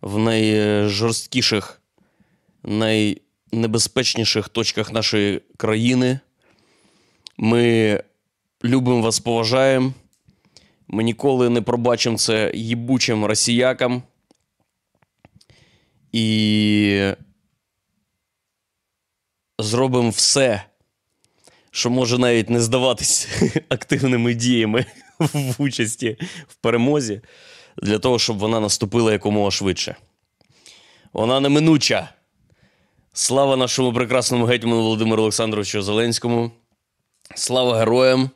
в найжорсткіших, найнебезпечніших точках нашої країни. Ми любимо вас, поважаємо. Ми ніколи не пробачимо це їбучим росіякам. І зробимо все, що може навіть не здаватись [laughs] активними діями [laughs] в участі в перемозі, для того, щоб вона наступила якомога швидше. Вона неминуча. Слава нашому прекрасному гетьману Володимиру Олександровичу Зеленському. Слава героям,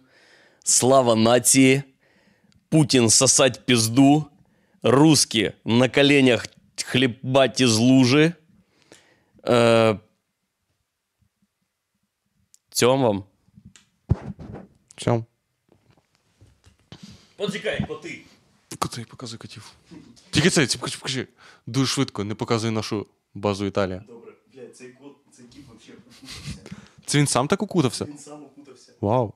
слава нації. Путин сосать пизду, русские на коленях хлебать из лужи. Э, Цьом вам. Цьом. Почекай, коти. Коти, показуй котів. Тільки це, ці, покажи, покажи. Дуже швидко, не показуй нашу базу Італія. Добре, блядь, цей кот, цей кіт вообще Це він сам так укутався? Він сам окутався. Вау.